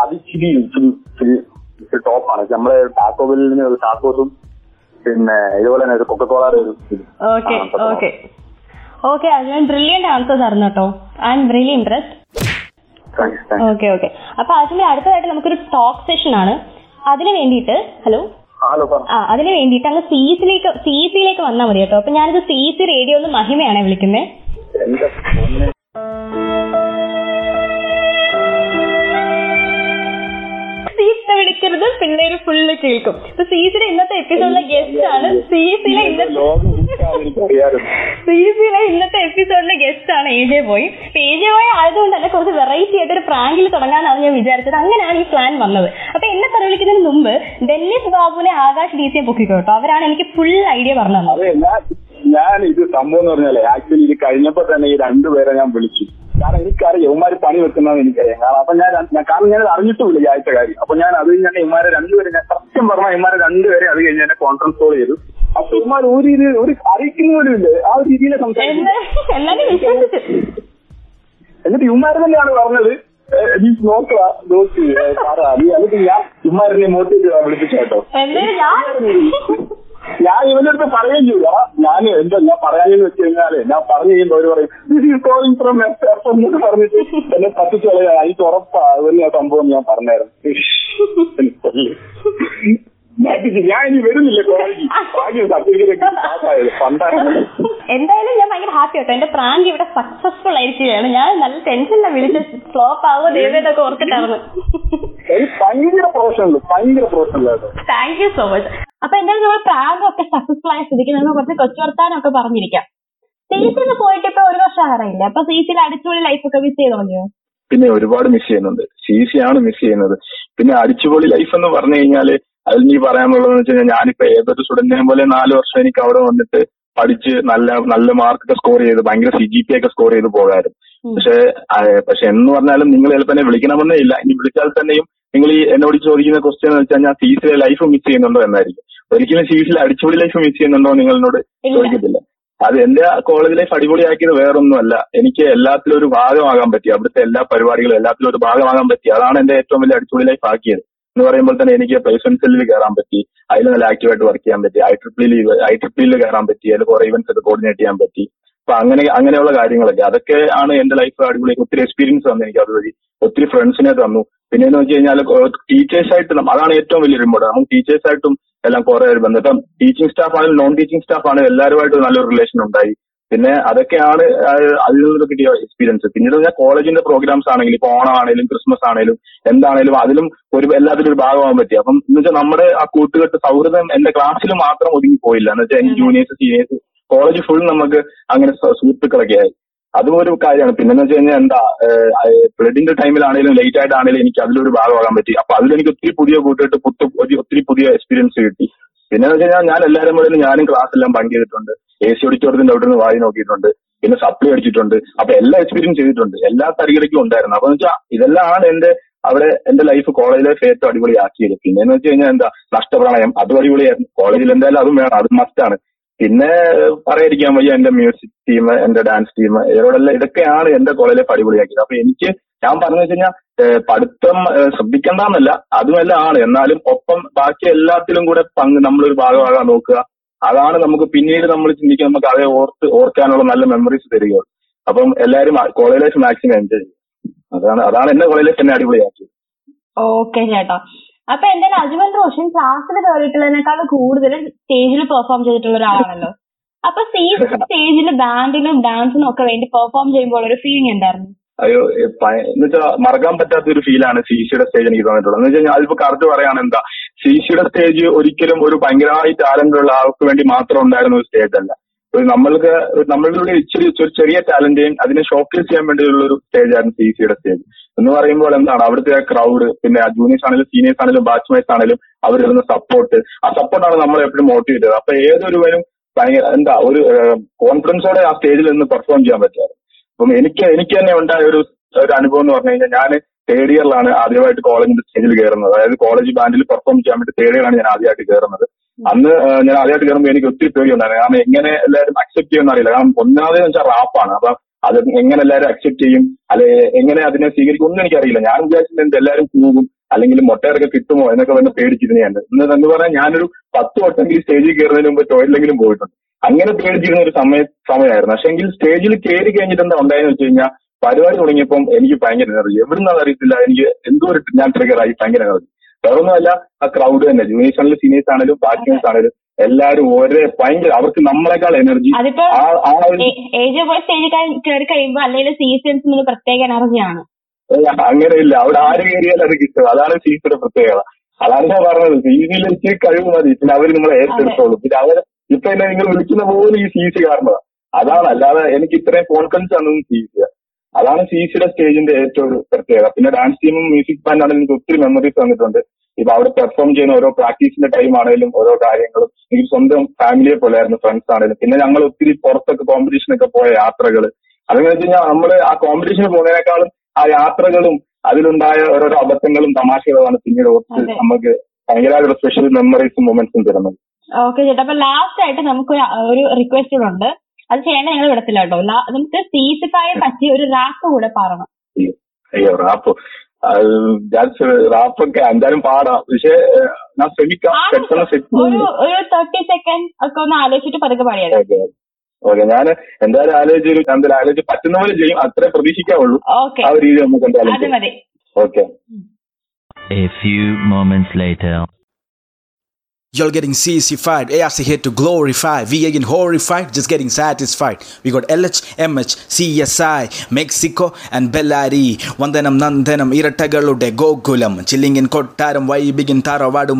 അത് ഇച്ചിരി ടോപ്പാണ് നമ്മൾ ടാക്കോബിൽ നിന്ന് ഒരു ടാക്കോസും പിന്നെ ഇതുപോലെ തന്നെ coca cola. Okay okay. Okay Ajmal brilliant answer തരുന്നു കേട്ടോ. I am really impressed. Okay okay. അപ്പൊ അജ്മൽ അടുത്തതായിട്ട് നമുക്കൊരു ടോക്ക് സെഷൻ ആണ്. അതിന് വേണ്ടിയിട്ട് ഹലോ അതിന് വേണ്ടിയിട്ട് അങ്ങ് സി സിഇസിയിലേക്ക് സി വന്നാൽ മതി കേട്ടോ. അപ്പൊ ഞാനിത് സി സി റേഡിയോ ഒന്ന് മഹിമയാണ് വിളിക്കുന്നത് വിളിക്കരുത് പിള്ളേര് ഫുള്ള് കേൾക്കും. ഇപ്പൊ സീസിലെ ഇന്നത്തെ എപ്പിസോഡിലെ ഗസ്റ്റ് ആണ്. സി സിയിലെ ഇന്നത്തെ ലോകം വിളിക്കാൻ എനിക്കറിയാമായിരുന്നു. സി സിയിലെ ഇന്നത്തെ എപ്പിസോഡിലെ ഗസ്റ്റ് ആണ് എ ജെ ബോയ് അപ്പൊ എ ജെ ബോയ് ആയതുകൊണ്ട് തന്നെ കുറച്ച് വെറൈറ്റി ആയിട്ട് ഒരു പ്രാങ്കിൽ തുടങ്ങാനാണ് ഞാൻ വിചാരിച്ചത്. അങ്ങനെയാണ് ഈ പ്ലാൻ വന്നത്. അപ്പൊ എന്നെ തെരവിളിക്കുന്നതിന് മുമ്പ് ഡെന്നിസ് ബാബുവിനെ ആകാശ് ഡി സിയെ പൊക്കിക്കോ കേട്ടോ. അവരാണ് എനിക്ക് ഫുൾ ഐഡിയ പറഞ്ഞു തന്നത്. ഞാൻ ഇത് സംഭവം എന്ന് പറഞ്ഞാലേ ആക്ച്വലി ഇത് കഴിഞ്ഞപ്പോ തന്നെ ഈ രണ്ടുപേരെ ഞാൻ വിളിച്ചു. കാരണം എനിക്കറിയാം ഇവന്മാര് പണി വെക്കുന്നതെന്ന് എനിക്കറിയാം. കാരണം അപ്പൊ ഞാൻ ഞാൻ- കാരണം ഞാൻ അറിഞ്ഞിട്ടുമില്ല ഈ ആഴ്ച കാര്യം. അപ്പൊ ഞാൻ അത് കഴിഞ്ഞാൽ ഇവന്മാരെ രണ്ടുപേരെ ഞാൻ സത്യം പറഞ്ഞ ഇവന്മാരെ രണ്ടുപേരെ അത് കഴിഞ്ഞ് എന്നെ കോൺഫറൻസ് കോൾ ചെയ്തു. അപ്പൊ ഇവന്മാർ ഒരു രീതി ഒരു അറിയിക്കുന്ന പോലും ഇല്ല. ആ ഒരു രീതിയിലെ സംസാരിക്കും എന്നിട്ട് ഇവന്മാര് തന്നെയാണ് പറഞ്ഞത്. നീ നോക്കുക നോക്ക് നീ എന്നിട്ട് ഞാൻ ഇവന്മാരെ മോട്ടിവേറ്റ് വിളിപ്പിച്ചു കേട്ടോ. ഞാൻ ഇവന്റെ അടുത്ത് പറയുകയും ചെയ്യുക ഞാൻ എന്താ ഞാൻ പറയാനെന്ന് വെച്ച് കഴിഞ്ഞാൽ ഞാൻ പറഞ്ഞു കഴിയുമ്പോ അവർ പറയും കോളിംഗ് ഫ്രം എന്ന് പറഞ്ഞിട്ട് എന്നെ പറ്റിച്ചു കളയാ എനിക്ക് ഉറപ്പാ ആ സംഭവം ഞാൻ പറഞ്ഞായിരുന്നു. ഞാൻ ഇനി വരുന്നില്ല കോളേജിൽ ഭാഗ്യം സർട്ടിഫിക്കറ്റ് പാസ്സായത്. പണ്ടായിരുന്നു എന്തായാലും ഞാൻ ഭയങ്കര ഹാപ്പി ആട്ടോ. എന്റെ പ്രാങ്ക് ഇവിടെ സക്സസ്ഫുൾ ആയിരിക്കുകയാണ്. ഞാൻ നല്ല ടെൻഷനിലാണ് വിളിച്ച് ഫ്ലോപ്പ് ആവോ എനിക്ക് ഭയങ്കര പ്രൊഫഷണൽ ഭയങ്കര professional thank you so much അപ്പൊ എന്തായാലും നമ്മൾ പ്രാങ്ക് ഒക്കെ സക്സസ്ഫുൾ ആയ സ്ഥിതിക്ക് നമ്മൾ കുറച്ച് കൊച്ചുവർത്താനൊക്കെ പറഞ്ഞിരിക്കാം. സീസിന് പോയിട്ട് ഇപ്പൊ ഒരു വർഷം ആറായില്ലേ അപ്പൊ സീസിൽ അടിച്ചുപൊളി ലൈഫ് ഒക്കെ മിസ് ചെയ്ത് തുടങ്ങിയോ പിന്നെ ഒരുപാട് മിസ് ചെയ്യുന്നുണ്ട്. സി സി ആണ് മിസ് ചെയ്യുന്നത്. പിന്നെ അടിച്ചുപൊളി ലൈഫ് എന്ന് പറഞ്ഞു കഴിഞ്ഞാൽ അതിൽ നീ പറയാനുള്ളതെന്ന് വെച്ച് കഴിഞ്ഞാൽ ഞാനിപ്പോ ഏതൊരു സ്റ്റുഡന്റിനെയും പോലെ നാല് വർഷം എനിക്ക് അവിടെ വന്നിട്ട് പഠിച്ച് നല്ല നല്ല മാർക്കൊക്കെ സ്കോർ ചെയ്ത് ഭയങ്കര സി ജി പി ഒക്കെ സ്കോർ ചെയ്ത് പോകായിരുന്നു. പക്ഷെ പക്ഷെ എന്ന് പറഞ്ഞാലും നിങ്ങൾ ചിലപ്പോൾ എന്നെ വിളിക്കണമെന്നേ ഇല്ല. ഇനി വിളിച്ചാൽ തന്നെയും നിങ്ങൾ ഈ എന്നോട് ചോദിക്കുന്ന ക്വസ്റ്റ്യൻ എന്ന് വെച്ചാൽ ഞാൻ സീസിലെ ലൈഫ് മിസ് ചെയ്യുന്നുണ്ടോ എന്നായിരിക്കും. ഒരിക്കലും സീസിലെ അടിച്ചുപൊളി ലൈഫ് മിസ് ചെയ്യുന്നുണ്ടോ നിങ്ങൾ എന്നോട്. ചോദിക്കത്തില്ല. അത് എന്റെ കോളേജ് ലൈഫ് അടിപൊളിയാക്കിയത് വേറൊന്നുമല്ല. എനിക്ക് എല്ലാത്തിലും ഒരു ഭാഗമാകാൻ പറ്റി. അവിടുത്തെ എല്ലാ പരിപാടികളും എല്ലാത്തിലും ഒരു ഭാഗമാകാൻ പറ്റി. അതാണ് എന്റെ ഏറ്റവും വലിയ അടിച്ചുപൊളി ലൈഫ് ആക്കിയത്. എന്ന് പറയുമ്പോൾ തന്നെ എനിക്ക് പ്ലേസ്മെന്റ് സെല്ലിൽ കയറാൻ പറ്റി. അതിൽ നല്ല ആക്റ്റീവായിട്ട് വർക്ക് ചെയ്യാൻ പറ്റി. ഐ ട്രിപ്പിളിൽ ഐ ട്രിപ്പിളിൽ കയറാൻ പറ്റി. അതിൽ കുറെ ഇവന്റ്സ് ഒക്കെ കോർഡിനേറ്റ് ചെയ്യാൻ പറ്റി. അപ്പൊ അങ്ങനെ അങ്ങനെയുള്ള കാര്യങ്ങളൊക്കെ. അതൊക്കെ ആണ് എന്റെ ലൈഫ് അടിപൊളി ഒത്തിരി എക്സ്പീരിയൻസ് തന്നു എനിക്ക് അതുവഴി. ഒത്തിരി ഫ്രണ്ട്സിനെ തന്നു. പിന്നെ എന്ന് വെച്ച് കഴിഞ്ഞാൽ ടീച്ചേഴ്സ് ആയിട്ട് അതാണ് ഏറ്റവും വലിയൊരു ഇമ്പോർട്ടന്റ് നമുക്ക് ടീച്ചേഴ്സ് ആയിട്ടും എല്ലാം കുറെ ബന്ധം. ടീച്ചിങ് സ്റ്റാഫ് ആണെങ്കിലും നോൺ ടീച്ചിങ് സ്റ്റാഫ് ആണെങ്കിലും എല്ലാവരുമായിട്ട് നല്ലൊരു റിലേഷൻ ഉണ്ടായി. പിന്നെ അതൊക്കെയാണ് അതിൽ നിന്നൊക്കെ കിട്ടിയ എക്സ്പീരിയൻസ് പിന്നീട് ഞാൻ കോളേജിന്റെ പ്രോഗ്രാംസ് ആണെങ്കിലും ഇപ്പൊ ഓണം ആണെങ്കിലും ക്രിസ്മസ് ആണെങ്കിലും എന്താണെങ്കിലും അതിലും ഒരു എല്ലാത്തിലും ഒരു ഭാഗമാകാൻ പറ്റി. അപ്പം എന്ന് വെച്ചാൽ നമ്മുടെ ആ കൂട്ടുകെട്ട് സൗഹൃദം എന്റെ ക്ലാസ്സിൽ മാത്രം ഒതുങ്ങി പോയില്ല. എന്ന് വെച്ചാൽ എനിക്ക് ജൂനിയേഴ്സ് സീനിയേഴ്സ് കോളേജ് ഫുൾ നമുക്ക് അങ്ങനെ സുഹൃത്തുക്കളൊക്കെ ആയി. അതും ഒരു കാര്യമാണ്. പിന്നെന്ന് വെച്ച് കഴിഞ്ഞാൽ എന്താ ബ്ലഡിന്റെ ടൈമിലാണെങ്കിലും ലേറ്റ് ആയിട്ടാണെങ്കിലും എനിക്ക് അതിലൊരു ഭാഗമാകാൻ പറ്റി. അപ്പൊ അതിലെനിക്ക് ഒത്തിരി പുതിയ കൂട്ടുകെട്ട് പുത്തു ഒത്തിരി പുതിയ എക്സ്പീരിയൻസ് കിട്ടി. പിന്നെ വെച്ച് കഴിഞ്ഞാൽ ഞാൻ എല്ലാവരും കൂടെ ഞാനും ക്ലാസ് എല്ലാം പങ്കെടുത്തിട്ടുണ്ട് എ സി ഓഡിറ്റോറിയത്തിന്റെ അവിടെ നിന്ന് വായി നോക്കിയിട്ടുണ്ട്. പിന്നെ സപ്ലി അടിച്ചിട്ടുണ്ട്. അപ്പൊ എല്ലാ എക്സ്പീരിയൻസ് ചെയ്തിട്ടുണ്ട്. എല്ലാ തരികിടയ്ക്കും ഉണ്ടായിരുന്നു. അപ്പൊ വെച്ചാൽ ഇതെല്ലാം ആണ് എന്റെ അവിടെ എന്റെ ലൈഫ് കോളേജ് ലൈഫ് ഏറ്റവും അടിപൊളിയാക്കിയത്. പിന്നെ വെച്ച് കഴിഞ്ഞാൽ എന്താ? നഷ്ടപ്രണയം. അതും അടിപൊളിയായിരുന്നു. കോളേജിൽ എന്തായാലും അതും വേണം. അത് മസ്റ്റാണ് പിന്നെ പറയാതിരിക്കാൻ വയ്യ എന്റെ മ്യൂസിക് ടീം എന്റെ ഡാൻസ് ടീം ഇവരോടെല്ലാം ഇതൊക്കെയാണ് എന്റെ കോളേജ് ലൈഫ് അടിപൊളിയാക്കിയത്. അപ്പൊ എനിക്ക് ഞാൻ പറഞ്ഞു വെച്ച് കഴിഞ്ഞാൽ പഠിത്തം ശ്രദ്ധിക്കേണ്ടെന്നല്ല. അതുമല്ല ആണ്. എന്നാലും ഒപ്പം ബാക്കി എല്ലാത്തിലും കൂടെ പങ്ക് നമ്മളൊരു ഭാഗമാകാൻ നോക്കുക. അതാണ് നമുക്ക് പിന്നീട് നമ്മൾ ചിന്തിക്കുക നമുക്ക് അതേ ഓർത്ത് ഓർക്കാനുള്ള നല്ല മെമ്മറീസ് തരികയുള്ളൂ. അപ്പം എല്ലാരും കോളേജ് ലൈഫ് മാക്സിമം എൻജോയ് ചെയ്യും അതാണ് അതാണ് എന്റെ കോളേജ് ലൈഫ് എന്നെ അടിപൊളിയാക്കിയത്. ഓക്കെ ചേട്ടാ. അപ്പൊ എന്റെ അജ്മൽ റോഷൻ ക്ലാസ്സിൽ കയറിയിട്ടുള്ളതിനേക്കാൾ കൂടുതൽ സ്റ്റേജിൽ പെർഫോം ചെയ്തിട്ടുള്ള ഒരാളാണല്ലോ. അപ്പൊ സ്റ്റേജ് സ്റ്റേജിൽ ബാൻഡിനും ഡാൻസിനും ഒക്കെ വേണ്ടി പെർഫോം ചെയ്യുമ്പോൾ ഒരു ഫീലിംഗ് ഉണ്ടായിരുന്നു അയ്യോ എന്ന് വെച്ചാൽ മറക്കാൻ പറ്റാത്ത ഒരു ഫീലാണ് സിസിയുടെ സ്റ്റേജ് എനിക്ക് തോന്നിയിട്ടുള്ളത്. എന്ന് വെച്ചാൽ അതിപ്പോ കറക്റ്റ് പറയാണ് എന്താ സിസിയുടെ സ്റ്റേജ് ഒരിക്കലും ഒരു ഭയങ്കരമായി ടാലന്റ് ഉള്ള ആൾക്ക് വേണ്ടി മാത്രം ഉണ്ടായിരുന്ന ഒരു സ്റ്റേജ് അല്ല. ഒരു നമ്മൾക്ക് നമ്മളിലൂടെ ഇച്ചിരി ഒരു ചെറിയ ടാലന്റേയും അതിനെ ഷോക്കേസ് ചെയ്യാൻ വേണ്ടിയുള്ള ഒരു സ്റ്റേജ് ആയിരുന്നു സിസിയുടെ സ്റ്റേജ് എന്ന് പറയുമ്പോൾ എന്താണ് അവിടുത്തെ ക്രൗഡ് പിന്നെ ജൂനിയേഴ്സ് ആണെങ്കിലും സീനിയേഴ്സ് ആണെങ്കിലും ബാച്ച്മേറ്റ്സ് ആണെങ്കിലും അവരിടുന്ന സപ്പോർട്ട് ആ സപ്പോർട്ടാണ് നമ്മളെ എപ്പോഴും മോട്ടിവേറ്റ് ചെയ്തത്. അപ്പൊ ഏതൊരുവനും എന്താ ഒരു കോൺഫിഡൻസോടെ ആ സ്റ്റേജിൽ നിന്ന് പെർഫോം ചെയ്യാൻ പറ്റുമായിരുന്നു അപ്പം എനിക്ക് എനിക്ക് തന്നെ ഉണ്ടായ ഒരു ഒരു അനുഭവം എന്ന് പറഞ്ഞു കഴിഞ്ഞാൽ ഞാൻ തേർഡ് ഇയറിലാണ് ആദ്യമായിട്ട് കോളേജിന്റെ സ്റ്റേജിൽ കയറുന്നത് അതായത് കോളേജ് ബാൻഡിൽ പെർഫോം ചെയ്യാൻ വേണ്ടി തേർഡ് ഇയറാണ് ഞാൻ ആദ്യമായിട്ട് കയറുന്നത് അന്ന് ഞാൻ ആദ്യമായിട്ട് കയറുമ്പോൾ എനിക്ക് ഒത്തിരി പേടിയുണ്ടായിരുന്നു. കാരണം എങ്ങനെ എല്ലാവരും അക്സെപ്റ്റ് ചെയ്യുമെന്ന് അറിയില്ല. കാരണം ഒന്നാമത് വെച്ചാൽ റാപ്പാണ് അപ്പൊ അത് എങ്ങനെ എല്ലാവരും അക്സെപ്റ്റ് ചെയ്യും? അല്ലെ എങ്ങനെ അതിനെ സ്വീകരിക്കും? ഒന്നും എനിക്കറിയില്ല. ഞാൻ വിചാരിച്ചിട്ടുണ്ട് എല്ലാവരും കൂകും അല്ലെങ്കിൽ മൊട്ടയൊക്കെ കിട്ടുമോ എന്നൊക്കെ വന്ന് പേടിച്ചിരുന്നെയാണ് എന്ന് എന്ന് പറഞ്ഞാൽ ഞാനൊരു പത്ത് വട്ടമെങ്കിലും സ്റ്റേജിൽ കയറുന്നതിന് മുമ്പ് ടോയ്ലറ്റിലെങ്കിലും പോയിട്ടുണ്ട്. അങ്ങനെ പേടിച്ചിരുന്ന ഒരു സമയ സമയമായിരുന്നു. പക്ഷെ എങ്കിൽ സ്റ്റേജിൽ കയറി കഴിഞ്ഞിട്ട് എന്താ ഉണ്ടായെന്ന് വെച്ച് കഴിഞ്ഞാൽ പരിപാടി തുടങ്ങിയപ്പം എനിക്ക് ഭയങ്കര എനർജി എവിടുന്നാന്ന് അറിയത്തില്ല. എനിക്ക് എന്തോ ഒരു ഞാൻ ട്രിഗറായി ഭയങ്കര എനർജി വേറൊന്നുമല്ല ആ ക്രൗഡ് തന്നെ. ജൂനിയേഴ്സ് ആണെങ്കിലും സീനിയേഴ്സ് ആണെങ്കിലും ബാക്കിയേഴ്സ് ആണെങ്കിലും എല്ലാവരും ഒരേ ഭയങ്കര അവർക്ക് നമ്മളെക്കാൾ എനർജി ഏജ് പോയി സ്റ്റേജിൽ കയറി കഴിയുമ്പോൾ അല്ലെങ്കിൽ പ്രത്യേക എനർജിയാണ് അങ്ങനെയില്ല. അവിടെ ആര് കയറിയാലും അത് കിട്ടും. അതാണ് സീസിയുടെ പ്രത്യേകത. അതാണ് ഞാൻ പറഞ്ഞത്. സീസിയിലേക്ക് കഴിവ് മതി. പിന്നെ അവർ നിങ്ങളെ ഏറ്റെടുത്തോളും. പിന്നെ അവർ ഇപ്പൊ എന്നെ നിങ്ങൾ വിളിക്കുന്ന പോലും ഈ സീസി കാരണമാണ് അതാണ്. അല്ലാതെ എനിക്ക് ഇത്രയും കോൺഫിഡൻസ് ആണ് സീസി അതാണ് സീസിയുടെ സ്റ്റേജിന്റെ ഏറ്റവും പ്രത്യേകത. പിന്നെ ഡാൻസ് ടീമും മ്യൂസിക് ബാൻഡാണെങ്കിലും എനിക്ക് ഒത്തിരി മെമ്മറീസ് തന്നിട്ടുണ്ട്. ഇപ്പൊ അവിടെ പെർഫോം ചെയ്യുന്ന ഓരോ പ്രാക്ടീസിന്റെ ടൈം ആണെങ്കിലും ഓരോ കാര്യങ്ങളും എനിക്ക് സ്വന്തം ഫാമിലിയെ പോലെ ആയിരുന്നു ഫ്രണ്ട്സ് ആണെങ്കിലും. പിന്നെ ഞങ്ങൾ ഒത്തിരി പുറത്തൊക്കെ കോമ്പറ്റീഷനൊക്കെ പോയ യാത്രകൾ അതെന്ന് വെച്ച് കഴിഞ്ഞാൽ നമ്മൾ ആ കോമ്പറ്റീഷന് പോകുന്നതിനേക്കാളും ആ യാത്രകളും അതിലുണ്ടായ ഓരോരോ അബദ്ധങ്ങളും തമാശകളുമാണ് പിന്നീട് ഓർത്ത് നമുക്ക് ഭയങ്കരമായിട്ടുള്ള സ്പെഷ്യൽ മെമ്മറീസും മൊമെന്റ്സും തരുന്നത്. ഓക്കെ ചേട്ടാ. അപ്പൊ ലാസ്റ്റ് ആയിട്ട് നമുക്ക് ഒരു റിക്വസ്റ്റ് കൂടെ ഉണ്ട്. അത് ചെയ്യേണ്ട ഞങ്ങൾ വിടത്തില്ല കേട്ടോ നമുക്ക് സീസിപ്പായെ പറ്റി ഒരു റാപ്പ് കൂടെ പറയണം അയ്യോ റാപ്പ് റാപ്പൊക്കെ എന്തായാലും പാടാം. പക്ഷേ ഞാൻ ശ്രമിക്കാം. പെട്ടെന്ന് ഒരു തേർട്ടി സെക്കൻഡ് ഒക്കെ ഒന്ന് ആലോചിച്ചിട്ട് പതുക്കെ പാടിയത് ഓക്കെ ഞാൻ എന്തായാലും ആലോചിച്ച് എന്തായാലും ആലോചിച്ച് പറ്റുന്ന പോലെ ചെയ്യും. അത്രേ പ്രതീക്ഷിക്കാവുള്ളൂ. ആ ഒരു രീതി നമുക്ക് എന്തായാലും okay A few moments later. Y'all getting CC5, ARC here to glorify, VA in horrified, just getting satisfied. We got LH, MH, CSI, Mexico and Bellari. Vandanam Nandanam, Iratagalude, Gokulam, Chilling in Kottaram, Vaibigin Taravadu,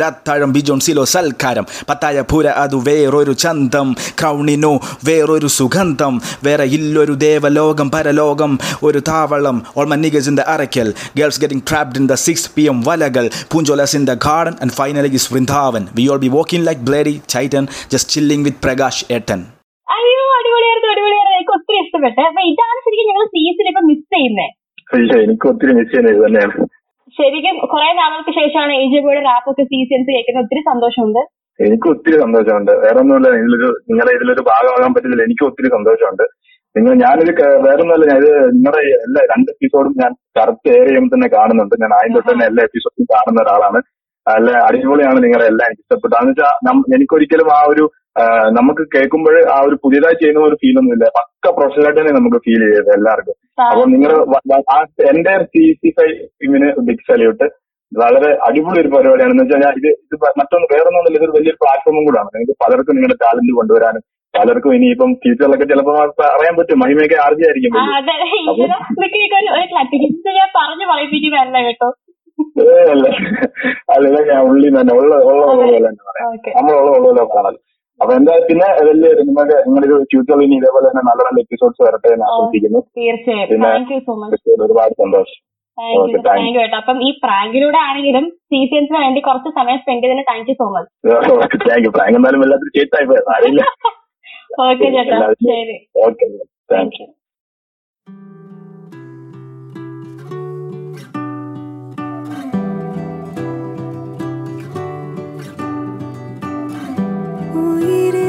rat Rattaram, Bijon Silo, Salkaram, Pataya Pura Adu, Veroru Chandam, Crownino, Veroru Sugandam, Vera Illoru Deva Logam, Paralogam, Oru Tavalam, all my niggas in the Arakel, girls getting trapped in the 6 pm Valagal, Punjolas in the garden, and finally is Vrindha. Vrindavan we are be walking like bloody titan just chilling with Prakash ഏട്ടൻ അയ്യോ അടിപൊളിയായിരുന്നു അടിപൊളിയായിരുന്നു എനിക്ക് ഒത്തിരി ഇഷ്ടപ്പെട്ടു. അപ്പൊ ഇതാണ് ശരിക്കും ഞങ്ങൾ സീസൺ ഇപ്പൊ മിസ് ചെയ്യുന്നത് ഇല്ല എനിക്ക് ഒത്തിരി മിസ് ചെയ്യുന്നത് തന്നെയാണ്. ശരിക്കും കുറെ നാളുകൾക്ക് ശേഷമാണ് റാപ്പ് ഒക്കെ സീസൺസ് കേൾക്കുന്നത്. ഒത്തിരി സന്തോഷമുണ്ട്. എനിക്ക് ഒത്തിരി സന്തോഷമുണ്ട്. വേറെ ഒന്നുമില്ല ഇതിലൊരു നിങ്ങളുടെ ഇതിലൊരു ഭാഗമാകാൻ പറ്റില്ല എനിക്ക് ഒത്തിരി സന്തോഷമുണ്ട്. നിങ്ങൾ ഞാനൊരു വേറെ ഒന്നുമല്ല ഞാൻ ഇത് നിങ്ങളുടെ എല്ലാ രണ്ട് എപ്പിസോഡും ഞാൻ കറക്റ്റ് ഏരിയയും തന്നെ കാണുന്നുണ്ട്. ഞാൻ ആദ്യം തൊട്ട് തന്നെ എല്ലാ എപ്പിസോഡും കാണുന്ന ഒരാളാണ്. നല്ല അടിപൊളിയാണ് നിങ്ങളുടെ എല്ലാം എനിക്ക് ഇഷ്ടപ്പെട്ടു എന്ന് വെച്ചാൽ എനിക്കൊരിക്കലും ആ ഒരു നമുക്ക് കേൾക്കുമ്പോൾ ആ ഒരു പുതിയതായി ചെയ്യുന്ന ഒരു ഫീൽ ഒന്നുമില്ല പക്ക പ്രൊഫഷണൽ ആയിട്ട് തന്നെ നമുക്ക് ഫീൽ ചെയ്തത് എല്ലാവർക്കും. അപ്പൊ നിങ്ങൾ ആ എന്റെ സി സി ഫൈവ് ടീമിന് ബിഗ് സല്യൂട്ട് വളരെ അടിപൊളി ഒരു പരിപാടിയാണ്. എന്ന് വെച്ചാൽ ഞാൻ ഇത് ഇത് മറ്റൊന്ന് വേറൊന്നുമില്ല ഇതൊരു വലിയൊരു പ്ലാറ്റ്ഫോമും കൂടാണ്. നിങ്ങൾക്ക് പലർക്കും നിങ്ങളുടെ ടാലന്റ് കൊണ്ടുവരാനും പലർക്കും ഇനിയിപ്പം ഫ്യൂച്ചറിലൊക്കെ ചിലപ്പോൾ അറിയാൻ പറ്റും. മഹിമയൊക്കെ ആർജിയായിരിക്കും ആയിരിക്കും. അതെ. പറഞ്ഞു പറയിപ്പിക്കുന്നതല്ല കേട്ടോ. അല്ല അല്ല ഞാൻ ഉള്ളി തന്നെ ഉള്ള ഉള്ള ഉള്ള പോലെ തന്നെ പറയാം. ഓക്കെ. നമ്മളുള്ള ഉള്ള പോലെ കാണാൻ അപ്പൊ എന്താ പിന്നെ വലിയ നിങ്ങൾക്ക് നിങ്ങളുടെ ഫ്യൂച്ചറിൽ ഇനി ഇതേപോലെ തന്നെ നല്ല നല്ല എപ്പിസോഡ്സ് വരട്ടെ എന്ന് ആശംസിക്കുന്നു. തീർച്ചയായും. ഒരുപാട് സന്തോഷം. താങ്ക് യു കേട്ടോ അപ്പം ഈ പ്രാങ്കിലൂടെ ആണെങ്കിലും സീസിയൻസിന് വേണ്ടി കുറച്ച് സമയം സ്പെൻഡ് ചെയ്തതിന് thank you so much thank you prank എന്നാലും എല്ലാത്തിനും ചേട്ടായി പോയത്. അറിയില്ല. ഓക്കെ ചേട്ടാ. ശരി. ഓക്കെ താങ്ക് യു Uyiri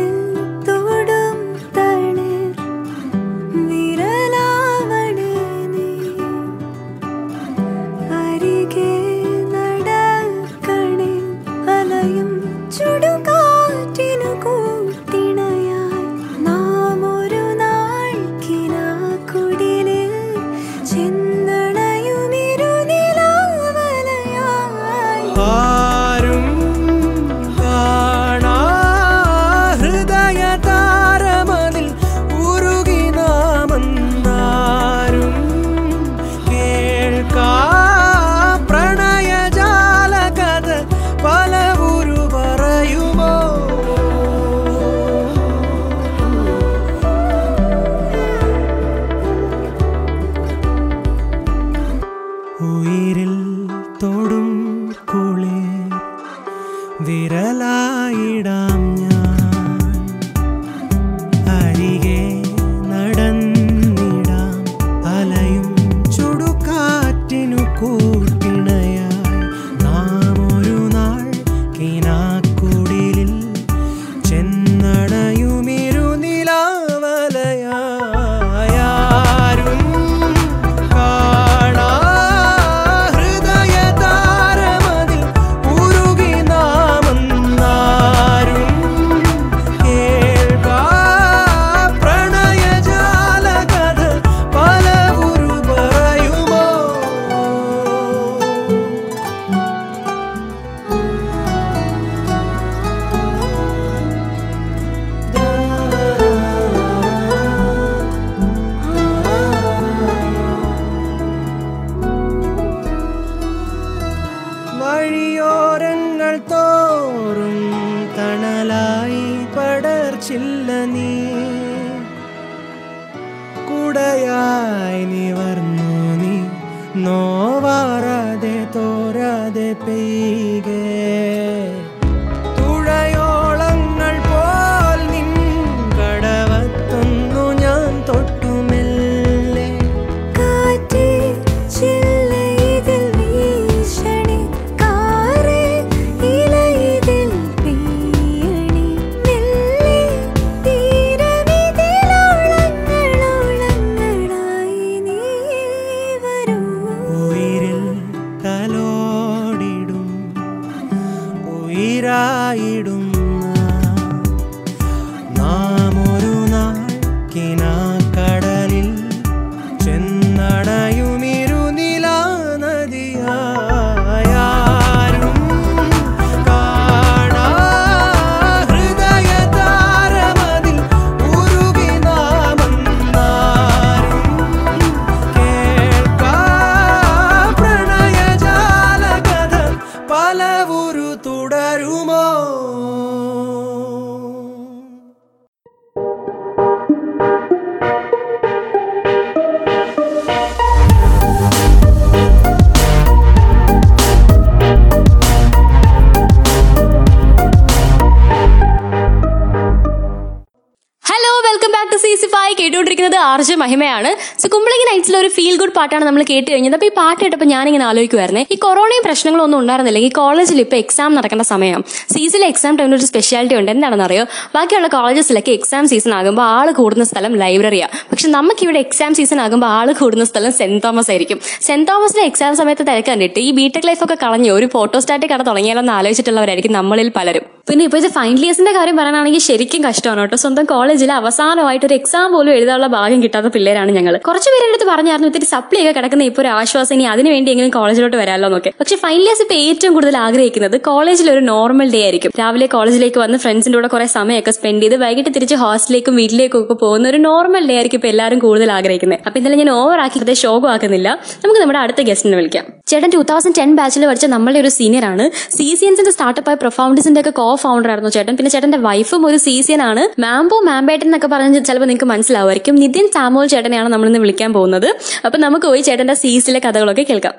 ആർജ മഹിമയാണ്. സോ കുമ്പളങ്ങി നൈറ്റ്സിലെ ഒരു ഫീൽ ഗുഡ് പാട്ടാണ് നമ്മൾ കേട്ട് കഴിഞ്ഞത്. അപ്പോൾ ഈ പാട്ട് കേട്ടപ്പോൾ ഞാനിങ്ങനെ ആലോചിക്കുമായിരുന്നേ ഈ കൊറോണയും പ്രശ്നങ്ങളും ഒന്നും ഉണ്ടായിരുന്നില്ലെങ്കിൽ കോളേജിൽ ഇപ്പൊ എക്സാം നടക്കേണ്ട സമയം. സീസിലെ എക്സാം ടൈമിൽ ഒരു സ്പെഷ്യാലിറ്റി ഉണ്ട്. എന്താണെന്ന് അറിയോ ബാക്കിയുള്ള കോളേജസിലൊക്കെ എക്സാം സീസൺ ആകുമ്പോൾ ആൾ കൂടുന്ന സ്ഥലം ലൈബ്രറിയാണ് പക്ഷെ നമുക്കിവിടെ എക്സാം സീസൺ ആകുമ്പോൾ ആൾ കൂടുന്ന സ്ഥലം സെന്റ് തോമസ് ആയിരിക്കും. സെന്റ് തോമസിലെ എക്സാം സമയത്ത് തിരക്ക് കണ്ടിട്ട് ഈ ബിടെക് ലൈഫൊക്കെ കളഞ്ഞ് ഒരു ഫോട്ടോസ്റ്റാറ്റ് കട തുടങ്ങിയാലോ എന്ന് ആലോചിച്ചിട്ടുള്ളവരായിരിക്കും നമ്മളിൽ പലരും. പിന്നെ ഇപ്പോൾ ഇത് ഫൈനൽ ഇയേഴ്സിന്റെ കാര്യം പറയാനാണെങ്കിൽ ശരിക്കും കഷ്ടമാണ് കേട്ടോ. സ്വന്തം കോളേജിൽ അവസാനമായിട്ട് ഒരു എക്സാം പോലും എഴുതാനുള്ള ഭാഗ്യം കിട്ടാത്ത പിള്ളേരാണ് ഞങ്ങൾ കുറച്ച് പേരുടെ അടുത്ത് പറഞ്ഞായിരുന്നു ഇത്തിരി സപ്ലി ഒക്കെ കിടക്കുന്ന ഇപ്പോൾ ഒരു ആശ്വാസം ഇനി അതിന് വേണ്ടി എങ്കിലും കോളേജിലോട്ട് വരാമല്ലോ എന്നൊക്കെ. പക്ഷെ ഫൈനൽ ഇയേഴ്സ് ഇപ്പോൾ ഏറ്റവും കൂടുതൽ ആഗ്രഹിക്കുന്നത് കോളേജിൽ ഒരു നോർമൽ ഡേ ആയിരിക്കും. രാവിലെ കോളേജിലേക്ക് വന്ന് ഫ്രണ്ട്സിന്റെ കൂടെ കുറെ സമയമൊക്കെ സ്പെൻഡ് ചെയ്ത് വൈകിട്ട് തിരിച്ച് ഹോസ്റ്റലിലേക്കും വീട്ടിലേക്കും ഒക്കെ പോകുന്ന ഒരു നോർമൽ ഡേ ആയിരിക്കും ഇപ്പോൾ എല്ലാവരും കൂടുതൽ ആഗ്രഹിക്കുന്നത്. അപ്പൊ ഇന്നലെ ഞാൻ ഓവർ ആക്കി അത് ഷോകം ആക്കുന്നില്ല. നമുക്ക് നമ്മുടെ അടുത്ത ഗസ്റ്റിനെ വിളിക്കാം. ചേട്ടൻ ടൂ തൗസൻഡ് ടെൻ ബാച്ചിൽ പഠിച്ച നമ്മളുടെ ഒരു സീനിയർ ആണ്. സി സി എൻസിന്റെ സ്റ്റാർട്ടപ്പ് ആയ പ്രൊഫൗണ്ടസിന്റെ ഒക്കെ കോ ഫൗണ്ടർ ആയിരുന്നു ചേട്ടൻ. പിന്നെ ചേട്ടന്റെ വൈഫും ഒരു സി സി എൻ ആണ്. മാംബോ മാംബേട്ടൻ എന്നൊക്കെ പറഞ്ഞ് ചിലപ്പോൾ നിങ്ങൾക്ക് മനസ്സിലാവുമായിരിക്കും. നിതിൻ സാമോൽ ചേട്ടനെയാണ് നമ്മളിന്ന് വിളിക്കാൻ പോകുന്നത്. അപ്പൊ നമുക്ക് പോയി ചേട്ടന്റെ സീസിലെ കഥകളൊക്കെ കേൾക്കാം.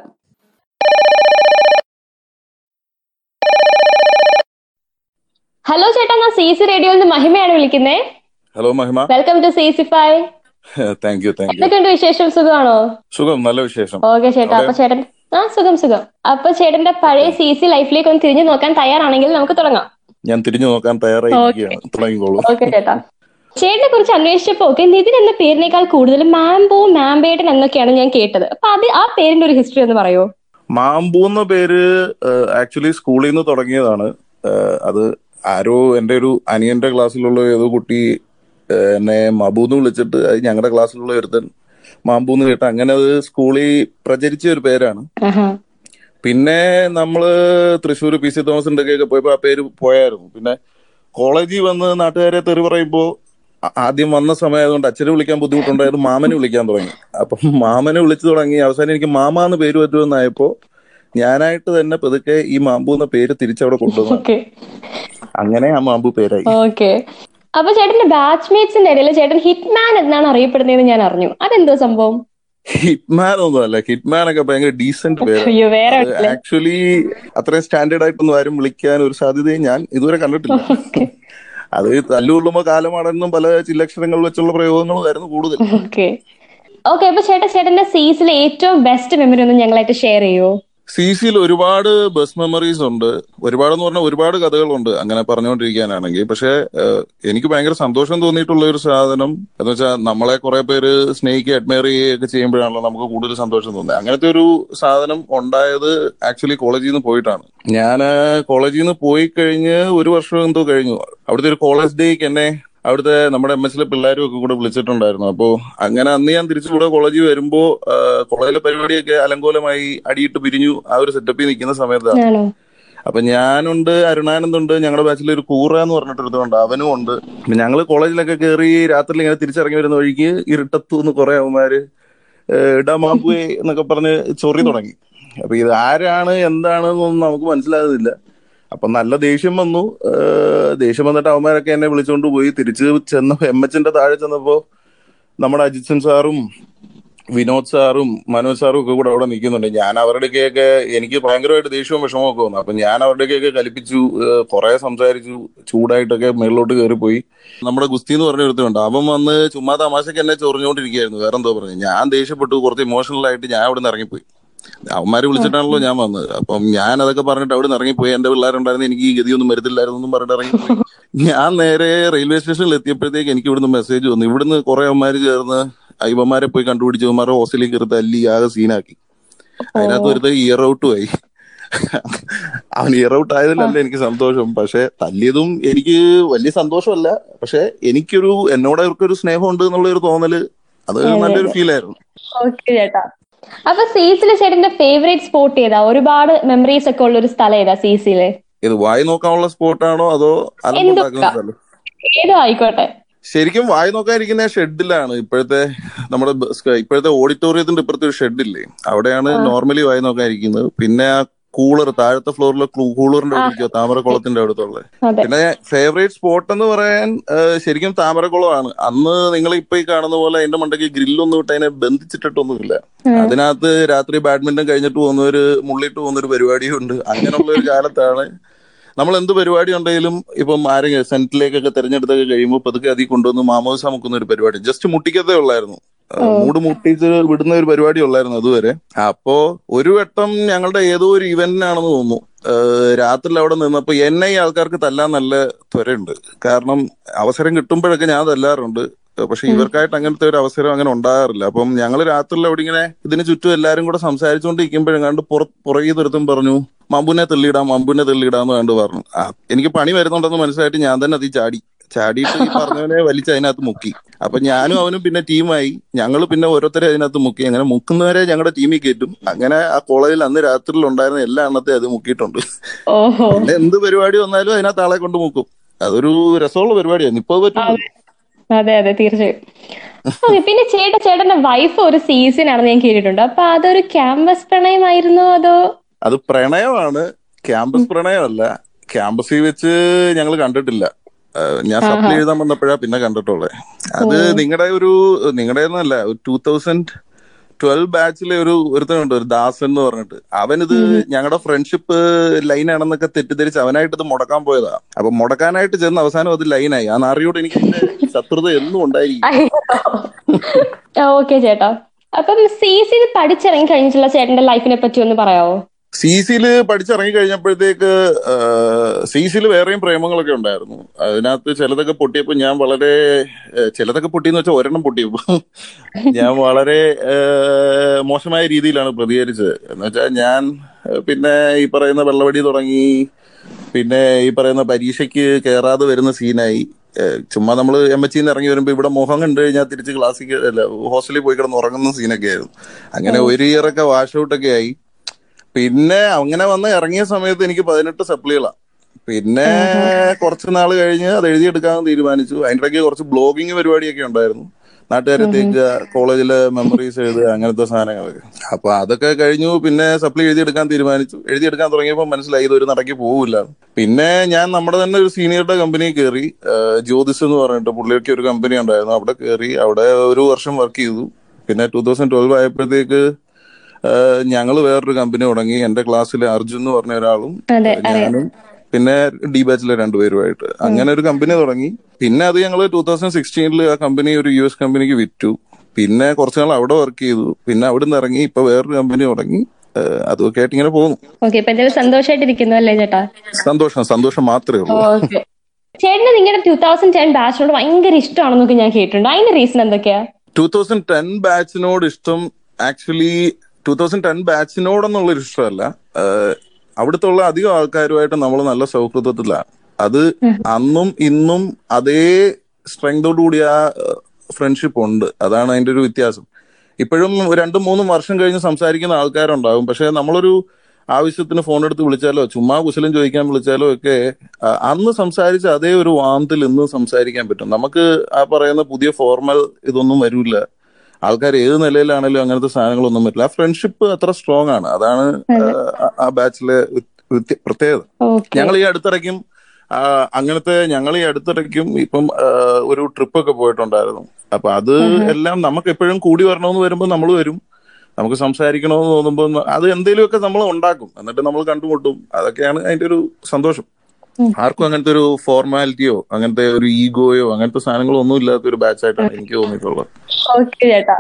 ഹലോ ചേട്ടാ ഞാൻ സി സി റേഡിയോയിൽ നിന്ന് മഹിമയാണ് വിളിക്കുന്നത് hello Mahima. Welcome to C C five thank you thank you എന്തൊക്കെയുണ്ട് വിശേഷം? സുഖമാണോ? സുഖം നല്ല വിശേഷം. ഓക്കെ ചേട്ടാ അപ്പൊ ചേട്ടൻ ആ സുഖം സുഖം. അപ്പൊ ചേട്ടന്റെ പഴയ സി സി ലൈഫിലേക്ക് ഒന്ന് തിരിഞ്ഞു നോക്കാൻ തയ്യാറാണെങ്കിൽ നമുക്ക് തുടങ്ങാം. ഞാൻ തിരിഞ്ഞു നോക്കാൻ തയ്യാറായി തുടങ്ങിക്കോളൂ. ഓക്കെ ചേട്ടാ. ചേട്ടനെ കുറിച്ച് അന്വേഷിച്ചപ്പോ ഒക്കെ നിതിൻ എന്ന പേരിനേക്കാൾ കൂടുതൽ മാംബോ മാംബേട്ടൻ എന്നൊക്കെയാണ് ഞാൻ കേട്ടത്. അപ്പൊ അത് ആ പേരിന്റെ ഒരു ഹിസ്റ്ററി ഒന്ന് പറയോ? മാംബു എന്ന പേര് ആക്ച്വലി സ്കൂളിൽ നിന്ന് തുടങ്ങിയതാണ്. അത് ആരോ എന്റെ ഒരു അനിയന്റെ ക്ലാസ്സിലുള്ള ഏതോ കുട്ടി എന്നെ എന്നെ എന്ന് വിളിച്ചിട്ട് അത് ഞങ്ങളുടെ ക്ലാസ്സിലുള്ള ഒരുത്തൻ മാമ്പൂന്ന് കേട്ട. അങ്ങനെ അത് സ്കൂളിൽ പ്രചരിച്ച ഒരു പേരാണ്. പിന്നെ നമ്മൾ തൃശ്ശൂർ പി സി തോമസിന്റെ ഒക്കെ പോയപ്പോ ആ പേര് പോയായിരുന്നു. പിന്നെ കോളേജിൽ വന്ന് നാട്ടുകാരെ തെറി പറയുമ്പോ ആദ്യം വന്ന സമയമായതുകൊണ്ട് അച്ഛനെ വിളിക്കാൻ ബുദ്ധിമുട്ടുണ്ടായത് മാമനെ വിളിക്കാൻ തുടങ്ങി. അപ്പം മാമനെ വിളിച്ചു തുടങ്ങി. അവസാനം എനിക്ക് മാമ എന്ന് പേര് പറ്റുമെന്നായപ്പോ ഞാനായിട്ട് തന്നെ പതുക്കെ ഈ മാമ്പു എന്ന പേര് തിരിച്ചവിടെ കൊണ്ടുവന്നു. അങ്ങനെ ആ മാമ്പു പേരായി. അപ്പൊ ചേട്ടന്റെ ബാച്ച്മേറ്റ്സിന്റെ ഇടയിൽ ചേട്ടൻ ഹിറ്റ്മാൻ എന്നാണ് അറിയപ്പെടുന്നതെന്ന് ഞാൻ അറിഞ്ഞു. അതെന്തോ സംഭവം? ഹിറ്റ്മാൻ ഒന്നും അല്ല. ഹിറ്റ്മാൻ ഒക്കെ ഭയങ്കര ഡീസെന്റ് പേര്. ആക്ച്വലി അത്രയും സ്റ്റാൻഡേർഡ് ആയിട്ടൊന്നും ആരും വിളിക്കാൻ ഒരു സാധ്യതയും ഞാൻ ഇതുവരെ കണ്ടിട്ടില്ല. അത് തല്ലുകൊള്ളുമ്പോ കാലമാണെന്നും പല ചില്ലക്ഷരങ്ങൾ വെച്ചുള്ള പ്രയോഗങ്ങളുമായിരുന്നു കൂടുതൽ. ഓക്കെ ഓക്കെ അപ്പൊ ചേട്ടാ ചേട്ടന്റെ സീസിലെ ഏറ്റവും ബെസ്റ്റ് മെമ്മറി ഒന്ന് ഞങ്ങളായിട്ട് ഷെയർ ചെയ്യോ? സി സിയിൽ ഒരുപാട് ബസ് മെമ്മറീസ് ഉണ്ട്. ഒരുപാട് എന്ന് പറഞ്ഞാൽ ഒരുപാട് കഥകളുണ്ട് അങ്ങനെ പറഞ്ഞുകൊണ്ടിരിക്കാനാണെങ്കിൽ. പക്ഷെ എനിക്ക് ഭയങ്കര സന്തോഷം തോന്നിയിട്ടുള്ള ഒരു സാധനം എന്ന് വെച്ചാൽ നമ്മളെ കുറെ പേര് സ്നേഹിക്കുക അഡ്മയർ ചെയ്യുകയൊക്കെ ചെയ്യുമ്പോഴാണല്ലോ നമുക്ക് കൂടുതൽ സന്തോഷം തോന്നുന്നത്. അങ്ങനത്തെ ഒരു സാധനം ഉണ്ടായത് ആക്ച്വലി കോളേജിൽ നിന്ന് പോയിട്ടാണ്. ഞാൻ കോളേജിൽ നിന്ന് പോയി കഴിഞ്ഞ് ഒരു വർഷം എന്തോ കഴിഞ്ഞു. അവിടുത്തെ ഒരു കോളേജ് ഡേക്ക് എന്നെ അവിടുത്തെ നമ്മുടെ എം എസിലെ പിള്ളേരും ഒക്കെ കൂടെ വിളിച്ചിട്ടുണ്ടായിരുന്നു. അപ്പോ അങ്ങനെ അന്ന് ഞാൻ തിരിച്ചു കൂടെ കോളേജിൽ വരുമ്പോ കോളേജിലെ പരിപാടിയൊക്കെ അലങ്കോലമായി അടിയിട്ട് പിരിഞ്ഞു ആ ഒരു സെറ്റപ്പിൽ നിൽക്കുന്ന സമയത്താണ് അപ്പൊ ഞാനുണ്ട് അരുണാനന്ദുണ്ട് ഞങ്ങളുടെ ബാച്ചിൽ ഒരു കൂറ എന്ന് പറഞ്ഞിട്ടൊരുത്തുണ്ട് അവനും ഉണ്ട്. ഞങ്ങൾ കോളേജിലൊക്കെ കയറി രാത്രി ഇങ്ങനെ തിരിച്ചിറങ്ങി വരുന്ന വഴിക്ക് ഇരുട്ടത്തു നിന്ന് കുറെ അവന്മാര് ഇടമാപ്പുവേ എന്നൊക്കെ പറഞ്ഞ് ചൊറി തുടങ്ങി. അപ്പൊ ഇത് ആരാണ് എന്താണ് എന്നൊന്നും നമുക്ക് മനസ്സിലാകുന്നില്ല. അപ്പൊ നല്ല ദേഷ്യം വന്നു. ദേഷ്യം വന്നിട്ട് അവന്മാരൊക്കെ എന്നെ വിളിച്ചുകൊണ്ട് പോയി. തിരിച്ച് ചെന്ന എം എച്ചിന്റെ താഴെ ചെന്നപ്പോ നമ്മുടെ അജിത്സൻ സാറും വിനോദ് സാറും മനോജ് സാറും ഒക്കെ കൂടെ അവിടെ നിൽക്കുന്നുണ്ട്. ഞാൻ അവരുടെ അവരുടെയൊക്കെ എനിക്ക് ഭയങ്കരമായിട്ട് ദേഷ്യവും വിഷമവും ഒക്കെ വന്നു. അപ്പൊ ഞാൻ അവരുടെയൊക്കെ കലിപ്പിച്ചു കുറെ സംസാരിച്ചു ചൂടായിട്ടൊക്കെ മേളിലോട്ട് പോയി നമ്മുടെ ഗുസ്തി എന്ന് പറഞ്ഞ ഒരുത്തുണ്ട് അവൻ വന്ന് ചുമ്മാ തമാശക്ക് എന്നെ ചൊറിഞ്ഞുകൊണ്ടിരിക്കുകയായിരുന്നു വേറെ എന്തോ പറഞ്ഞു. ഞാൻ ദേഷ്യപ്പെട്ടു. കുറച്ച് ഇമോഷണൽ ആയിട്ട് ഞാൻ അവിടെ നിന്ന് ഇറങ്ങിപ്പോയി. അവന്മാര് വിളിച്ചിട്ടാണല്ലോ ഞാൻ വന്നത്. അപ്പം ഞാൻ അതൊക്കെ പറഞ്ഞിട്ട് അവിടെ നിന്ന് ഇറങ്ങിപ്പോയി എന്റെ പിള്ളേരുണ്ടായിരുന്നു. എനിക്ക് ഈ ഗതിയൊന്നും വരത്തില്ലായിരുന്നു എന്നും പറഞ്ഞിട്ട് ഇറങ്ങിപ്പോയി ഞാൻ നേരെ റെയിൽവേ സ്റ്റേഷനിൽ എത്തിയപ്പോഴത്തേക്ക് എനിക്ക് ഇവിടുന്ന് മെസ്സേജ് വന്നു. ഇവിടുന്ന് കുറെ അവന്മാര് ചേർന്ന് ഇവന്മാരെ പോയി കണ്ടുപിടിച്ച് ഇവന്മാരെ ഹോസ്റ്റലിൽ കയറി തല്ലി ആകെ സീനാക്കി. അതിനകത്ത് ഒരുത്ത ഇയർ ഔട്ടും ആയി. അവൻ ഇയർ ഔട്ട് ആയതിലല്ല എനിക്ക് സന്തോഷം. പക്ഷെ തല്ലിയതും എനിക്ക് വലിയ സന്തോഷമല്ല. പക്ഷെ എനിക്കൊരു എന്നോട് അവർക്കൊരു സ്നേഹമുണ്ട് എന്നുള്ള ഒരു തോന്നൽ അത് നല്ലൊരു ഫീൽ ആയിരുന്നു. ഓക്കെ ചേട്ടാ. അപ്പൊ സീസിലെ ചേട്ടന്റെ ഫേവറേറ്റ് സ്പോട്ട് ഏതാ? ഒരുപാട് മെമ്മറീസ് ഒക്കെ ഉള്ള ഒരു സ്ഥലം ഏതാ സീസിൽ? ഇത് വായി നോക്കാനുള്ള സ്പോട്ടാണോ അതോ ഏതോ ആയിക്കോട്ടെ. ശരിക്കും വായി നോക്കാതിരിക്കുന്ന ഷെഡിലാണ്. ഇപ്പോഴത്തെ നമ്മുടെ ഇപ്പോഴത്തെ ഓഡിറ്റോറിയത്തിന്റെ ഇപ്പുറത്തെ ഒരു ഷെഡില്ലേ? അവിടെയാണ് നോർമലി വായി നോക്കാതിരിക്കുന്നത്. പിന്നെ ആ കൂളർ താഴത്തെ ഫ്ലോറിലെ കൂളറിന്റെ അവിടെ താമരക്കുളത്തിന്റെ അടുത്തുള്ള. പിന്നെ ഫേവറേറ്റ് സ്പോട്ട് എന്ന് പറയാൻ ശരിക്കും താമരക്കുളമാണ്. അന്ന് നിങ്ങൾ ഇപ്പൊ ഈ കാണുന്ന പോലെ അതിന്റെ മണ്ടയ്ക്ക് ഗ്രില്ലൊന്നും ഇട്ട് അതിനെ ബന്ധിച്ചിട്ടിട്ടൊന്നുമില്ല. അതിനകത്ത് രാത്രി ബാഡ്മിന്റൺ കഴിഞ്ഞിട്ട് പോകുന്നവര് മുള്ളിട്ട് പോകുന്നൊരു പരിപാടിയുണ്ട്. അങ്ങനെയുള്ള ഒരു കാലത്താണ്. നമ്മൾ എന്ത് പരിപാടി ഉണ്ടെങ്കിലും ഇപ്പം ആരെങ്കിലും സെന്റിലേക്കൊക്കെ തെരഞ്ഞെടുത്തൊക്കെ കഴിയുമ്പോൾ പതുക്കെ അതിൽ കൊണ്ടുവന്ന് മാമോസ മുക്കുന്ന ഒരു പരിപാടി. ജസ്റ്റ് മുട്ടിക്കത്തേ ഉള്ളായിരുന്നു. മൂട് മുട്ടിച്ച് വിടുന്ന ഒരു പരിപാടി ഉള്ളായിരുന്നു അതുവരെ. അപ്പോ ഒരു വട്ടം ഞങ്ങളുടെ ഏതോ ഒരു ഇവന്റിനാണെന്ന് തോന്നുന്നു. രാത്രി അവിടെ നിന്നപ്പോ എന്നെ ഈ ആൾക്കാർക്ക് തല്ലാൻ നല്ല ത്വരയുണ്ട്. കാരണം അവസരം കിട്ടുമ്പോഴൊക്കെ ഞാൻ തല്ലാറുണ്ട്. പക്ഷെ ഇവർക്കായിട്ട് അങ്ങനത്തെ ഒരു അവസരം അങ്ങനെ ഉണ്ടാകാറില്ല. അപ്പം ഞങ്ങൾ രാത്രിയിൽ അവിടെ ഇങ്ങനെ ഇതിന് ചുറ്റും എല്ലാരും കൂടെ സംസാരിച്ചുകൊണ്ടിരിക്കുമ്പോഴും കണ്ട് പുറ പുറകെ തുരത്തും പറഞ്ഞു മമ്പുനെ തെള്ളിയിടാം മമ്പുനെ തെള്ളിയിടാന്ന് കണ്ട് പറഞ്ഞു. എനിക്ക് പണി വരുന്നുണ്ടെന്ന് മനസ്സിലായിട്ട് ഞാൻ തന്നെ അതി ചാടി ചാടിയിട്ട് ഈ പറഞ്ഞവനെ വലിച്ച് അതിനകത്ത് മുക്കി. അപ്പൊ ഞാനും അവനും പിന്നെ ടീമായി. ഞങ്ങൾ പിന്നെ ഓരോരുത്തരെ അതിനകത്ത് മുക്കി. അങ്ങനെ മുക്കുന്നവരെ ഞങ്ങളുടെ ടീമിൽ കയറ്റും. അങ്ങനെ ആ കോളേജിൽ അന്ന് രാത്രിയിൽ ഉണ്ടായിരുന്ന എല്ലാ എണ്ണത്തെ അത് മുക്കിയിട്ടുണ്ട്. പിന്നെ എന്ത് പരിപാടി വന്നാലും അതിനകത്ത് ആളെ കൊണ്ട് മുക്കും. അതൊരു രസമുള്ള പരിപാടിയാണ്. ഇപ്പൊ പറ്റും അതെ. അതെ തീർച്ചയായും. ഓക്കെ പിന്നെ ചേട്ടൻ ചേട്ടന്റെ വൈഫ് ഒരു സീസൺ ആണെന്ന് ഞാൻ കേട്ടിട്ടുണ്ട്. അപ്പൊ അതൊരു ക്യാമ്പസ് പ്രണയമായിരുന്നോ അതോ? അത് പ്രണയമാണ്. ക്യാമ്പസ് പ്രണയമല്ല. ക്യാമ്പസിൽ വെച്ച് ഞങ്ങൾ കണ്ടിട്ടില്ല. ഞാൻ സപ്ലൈ എഴുതാൻ വന്നപ്പോഴാ പിന്നെ കണ്ടിട്ടുള്ളത് അത് നിങ്ങളുടെ ഒരു നിങ്ങളുടെ ഒന്നല്ല ടൂ തൗസൻഡ് ട്വൽവ് ബാച്ചിലെ ഒരു ഒരുത്തനുണ്ട് ഒരു ദാസൻ എന്ന് പറഞ്ഞിട്ട്. അവനിത് ഞങ്ങളുടെ ഫ്രണ്ട്ഷിപ്പ് ലൈൻ ആണെന്നൊക്കെ തെറ്റിദ്ധരിച്ച് അവനായിട്ട് ഇത് മുടക്കാൻ പോയതാ. അപ്പൊ മുടക്കാനായിട്ട് ചെന്ന് അവസാനം അത് ലൈനായി ആ നാറിയോട് എനിക്ക് ശത്രുത എന്നും ഉണ്ടായിരിക്കും. ഓക്കെ ചേട്ടാ. അപ്പം സി സി പഠിച്ചിറങ്ങി കഴിഞ്ഞിട്ടുള്ള ചേട്ടന്റെ ലൈഫിനെ പറ്റി ഒന്ന് പറയാവോ? സി സിയിൽ പഠിച്ചിറങ്ങി കഴിഞ്ഞപ്പോഴത്തേക്ക് സി സിയിൽ വേറെയും പ്രേമങ്ങളൊക്കെ ഉണ്ടായിരുന്നു. അതിനകത്ത് ചിലതൊക്കെ പൊട്ടിയപ്പോൾ ഞാൻ വളരെ ചിലതൊക്കെ പൊട്ടിയെന്ന് വെച്ചാൽ ഒരെണ്ണം പൊട്ടിയപ്പോ ഞാൻ വളരെ മോശമായ രീതിയിലാണ് പ്രതികരിച്ചത്. എന്ന് വെച്ചാൽ ഞാൻ പിന്നെ ഈ പറയുന്ന വെള്ളവടി തുടങ്ങി പിന്നെ ഈ പറയുന്ന പരീക്ഷയ്ക്ക് കയറാതെ വരുന്ന സീനായി. ചുമ്മാ നമ്മൾ എം എച്ച് ഇറങ്ങി വരുമ്പോ ഇവിടെ മോഹം കണ്ടു കഴിഞ്ഞാൽ തിരിച്ച് ക്ലാസ്സിൽ അല്ല ഹോസ്റ്റലിൽ പോയി കിടന്ന് ഉറങ്ങുന്ന സീനൊക്കെ ആയിരുന്നു അങ്ങനെ ഒരു ഇയറൊക്കെ വാഷ് ഔട്ടൊക്കെ ആയി. പിന്നെ അങ്ങനെ വന്ന് ഇറങ്ങിയ സമയത്ത് എനിക്ക് പതിനെട്ട് സപ്ലികളാണ് പിന്നെ കുറച്ച് നാൾ കഴിഞ്ഞ് അത് എഴുതിയെടുക്കാൻ തീരുമാനിച്ചു. അതിന്റെ ഇടയ്ക്ക് കുറച്ച് ബ്ലോഗിങ് പരിപാടിയൊക്കെ ഉണ്ടായിരുന്നു. നാട്ടുകാരെ തേക്കുക കോളേജിലെ മെമ്മറീസ് എഴുതുക അങ്ങനത്തെ സാധനങ്ങളൊക്കെ. അപ്പൊ അതൊക്കെ കഴിഞ്ഞു. പിന്നെ സപ്ലി എഴുതിയെടുക്കാൻ തീരുമാനിച്ചു. എഴുതിയെടുക്കാൻ തുടങ്ങിയപ്പോൾ മനസ്സിലായി ഇതൊരു നടക്കി പോവില്ല. പിന്നെ ഞാൻ നമ്മുടെ തന്നെ ഒരു സീനിയറുടെ കമ്പനി കയറി. ജ്യോതിസ് എന്ന് പറഞ്ഞിട്ട് പുള്ളിയൊക്കെ ഒരു കമ്പനി ഉണ്ടായിരുന്നു. അവിടെ കയറി അവിടെ ഒരു വർഷം വർക്ക് ചെയ്തു. പിന്നെ ടൂ തൗസൻഡ് ട്വൽവ് ആയപ്പോഴത്തേക്ക് ഞങ്ങൾ വേറൊരു കമ്പനി തുടങ്ങി. എന്റെ ക്ലാസ്സിലെ അർജുൻ എന്ന് പറഞ്ഞ ഒരാളും ഞാനും പിന്നെ ഡി ബാച്ചിലെ രണ്ടുപേരുമായിട്ട്. അങ്ങനെ ഒരു കമ്പനി തുടങ്ങി. പിന്നെ അത് ഞങ്ങൾ ടൂ തൗസൻഡ് സിക്സ്റ്റീനിൽ ആ കമ്പനി ഒരു യു എസ് കമ്പനിക്ക് വിറ്റു. പിന്നെ കുറച്ചു നാൾ അവിടെ വർക്ക് ചെയ്തു. പിന്നെ അവിടെ നിന്ന് ഇറങ്ങി ഇപ്പൊ വേറൊരു കമ്പനി തുടങ്ങി. അതൊക്കെ ആയിട്ട് ഇങ്ങനെ പോകുന്നു. സന്തോഷമായിട്ടിരിക്കുന്നു അല്ലേ ചേട്ടാ? സന്തോഷം സന്തോഷം മാത്രമേ ഉള്ളൂ. ചേട്ടന് നിങ്ങളുടെ ടൂ തൗസൻഡ് ടെൻ ബാച്ചിനോട് ഭയങ്കര ഇഷ്ടമാണെന്നൊക്കെ ഞാൻ കേട്ടിട്ടുണ്ട്. അതിന്റെ റീസൺ എന്തൊക്കെയാ? ടൂ തൗസൻഡ് ടെൻ ബാച്ചിനോട് ഇഷ്ടം ആക്ച്വലി ടൂ തൗസൻഡ് ടെൻ ബാച്ചിനോടെന്നുള്ളൊരു ഇഷ്ടമല്ല. അവിടുത്തെ ഉള്ള അധികം ആൾക്കാരുമായിട്ട് നമ്മൾ നല്ല സൗഹൃദത്തിലാണ് അത് അന്നും ഇന്നും അതേ സ്ട്രെങ്തോടു കൂടി ആ ഫ്രണ്ട്ഷിപ്പ് ഉണ്ട്. അതാണ് അതിന്റെ ഒരു വ്യത്യാസം. ഇപ്പോഴും രണ്ടും മൂന്നും വർഷം കഴിഞ്ഞ് സംസാരിക്കുന്ന ആൾക്കാരുണ്ടാവും. പക്ഷെ നമ്മളൊരു ആവശ്യത്തിന് ഫോൺ എടുത്ത് വിളിച്ചാലോ ചുമ്മാ കുശലം ചോദിക്കാൻ വിളിച്ചാലോ ഒക്കെ അന്ന് സംസാരിച്ച അതേ ഒരു വാന്തിൽ ഇന്ന് സംസാരിക്കാൻ പറ്റും. നമുക്ക് ആ പറയുന്ന പുതിയ ഫോർമൽ ഇതൊന്നും വരില്ല. ആൾക്കാർ ഏത് നിലയിലാണെങ്കിലും അങ്ങനത്തെ സാധനങ്ങളൊന്നും പറ്റില്ല. ആ ഫ്രണ്ട്ഷിപ്പ് അത്ര സ്ട്രോങ് ആണ്. അതാണ് ആ- ബാച്ചിലെ പ്രത്യേകത. ഞങ്ങൾ ഈ അടുത്തിടയ്ക്കും അങ്ങനത്തെ ഞങ്ങൾ ഈ അടുത്തിടയ്ക്കും ഇപ്പം ഒരു ട്രിപ്പ് ഒക്കെ പോയിട്ടുണ്ടായിരുന്നു. അപ്പൊ അത് എല്ലാം നമുക്ക് എപ്പോഴും കൂടി വരണമെന്ന് വരുമ്പോൾ നമ്മൾ വരും. നമുക്ക് സംസാരിക്കണമെന്ന് തോന്നുമ്പോൾ അത് എന്തെങ്കിലുമൊക്കെ നമ്മൾ ഉണ്ടാക്കും. എന്നിട്ട് നമ്മൾ കണ്ടുമുട്ടും. അതൊക്കെയാണ് അതിന്റെ ഒരു സന്തോഷം. ആർക്കും അങ്ങനത്തെ ഒരു ഫോർമാലിറ്റിയോ അങ്ങനത്തെ ഒരു ഈഗോയോ അങ്ങനത്തെ സാധനങ്ങളോ ഒന്നും ഇല്ലാത്ത ഒരു ബാച്ച് ആയിട്ടാണ് എനിക്ക് തോന്നിയിട്ടുള്ളത്. ഓക്കെ ചേട്ടാ.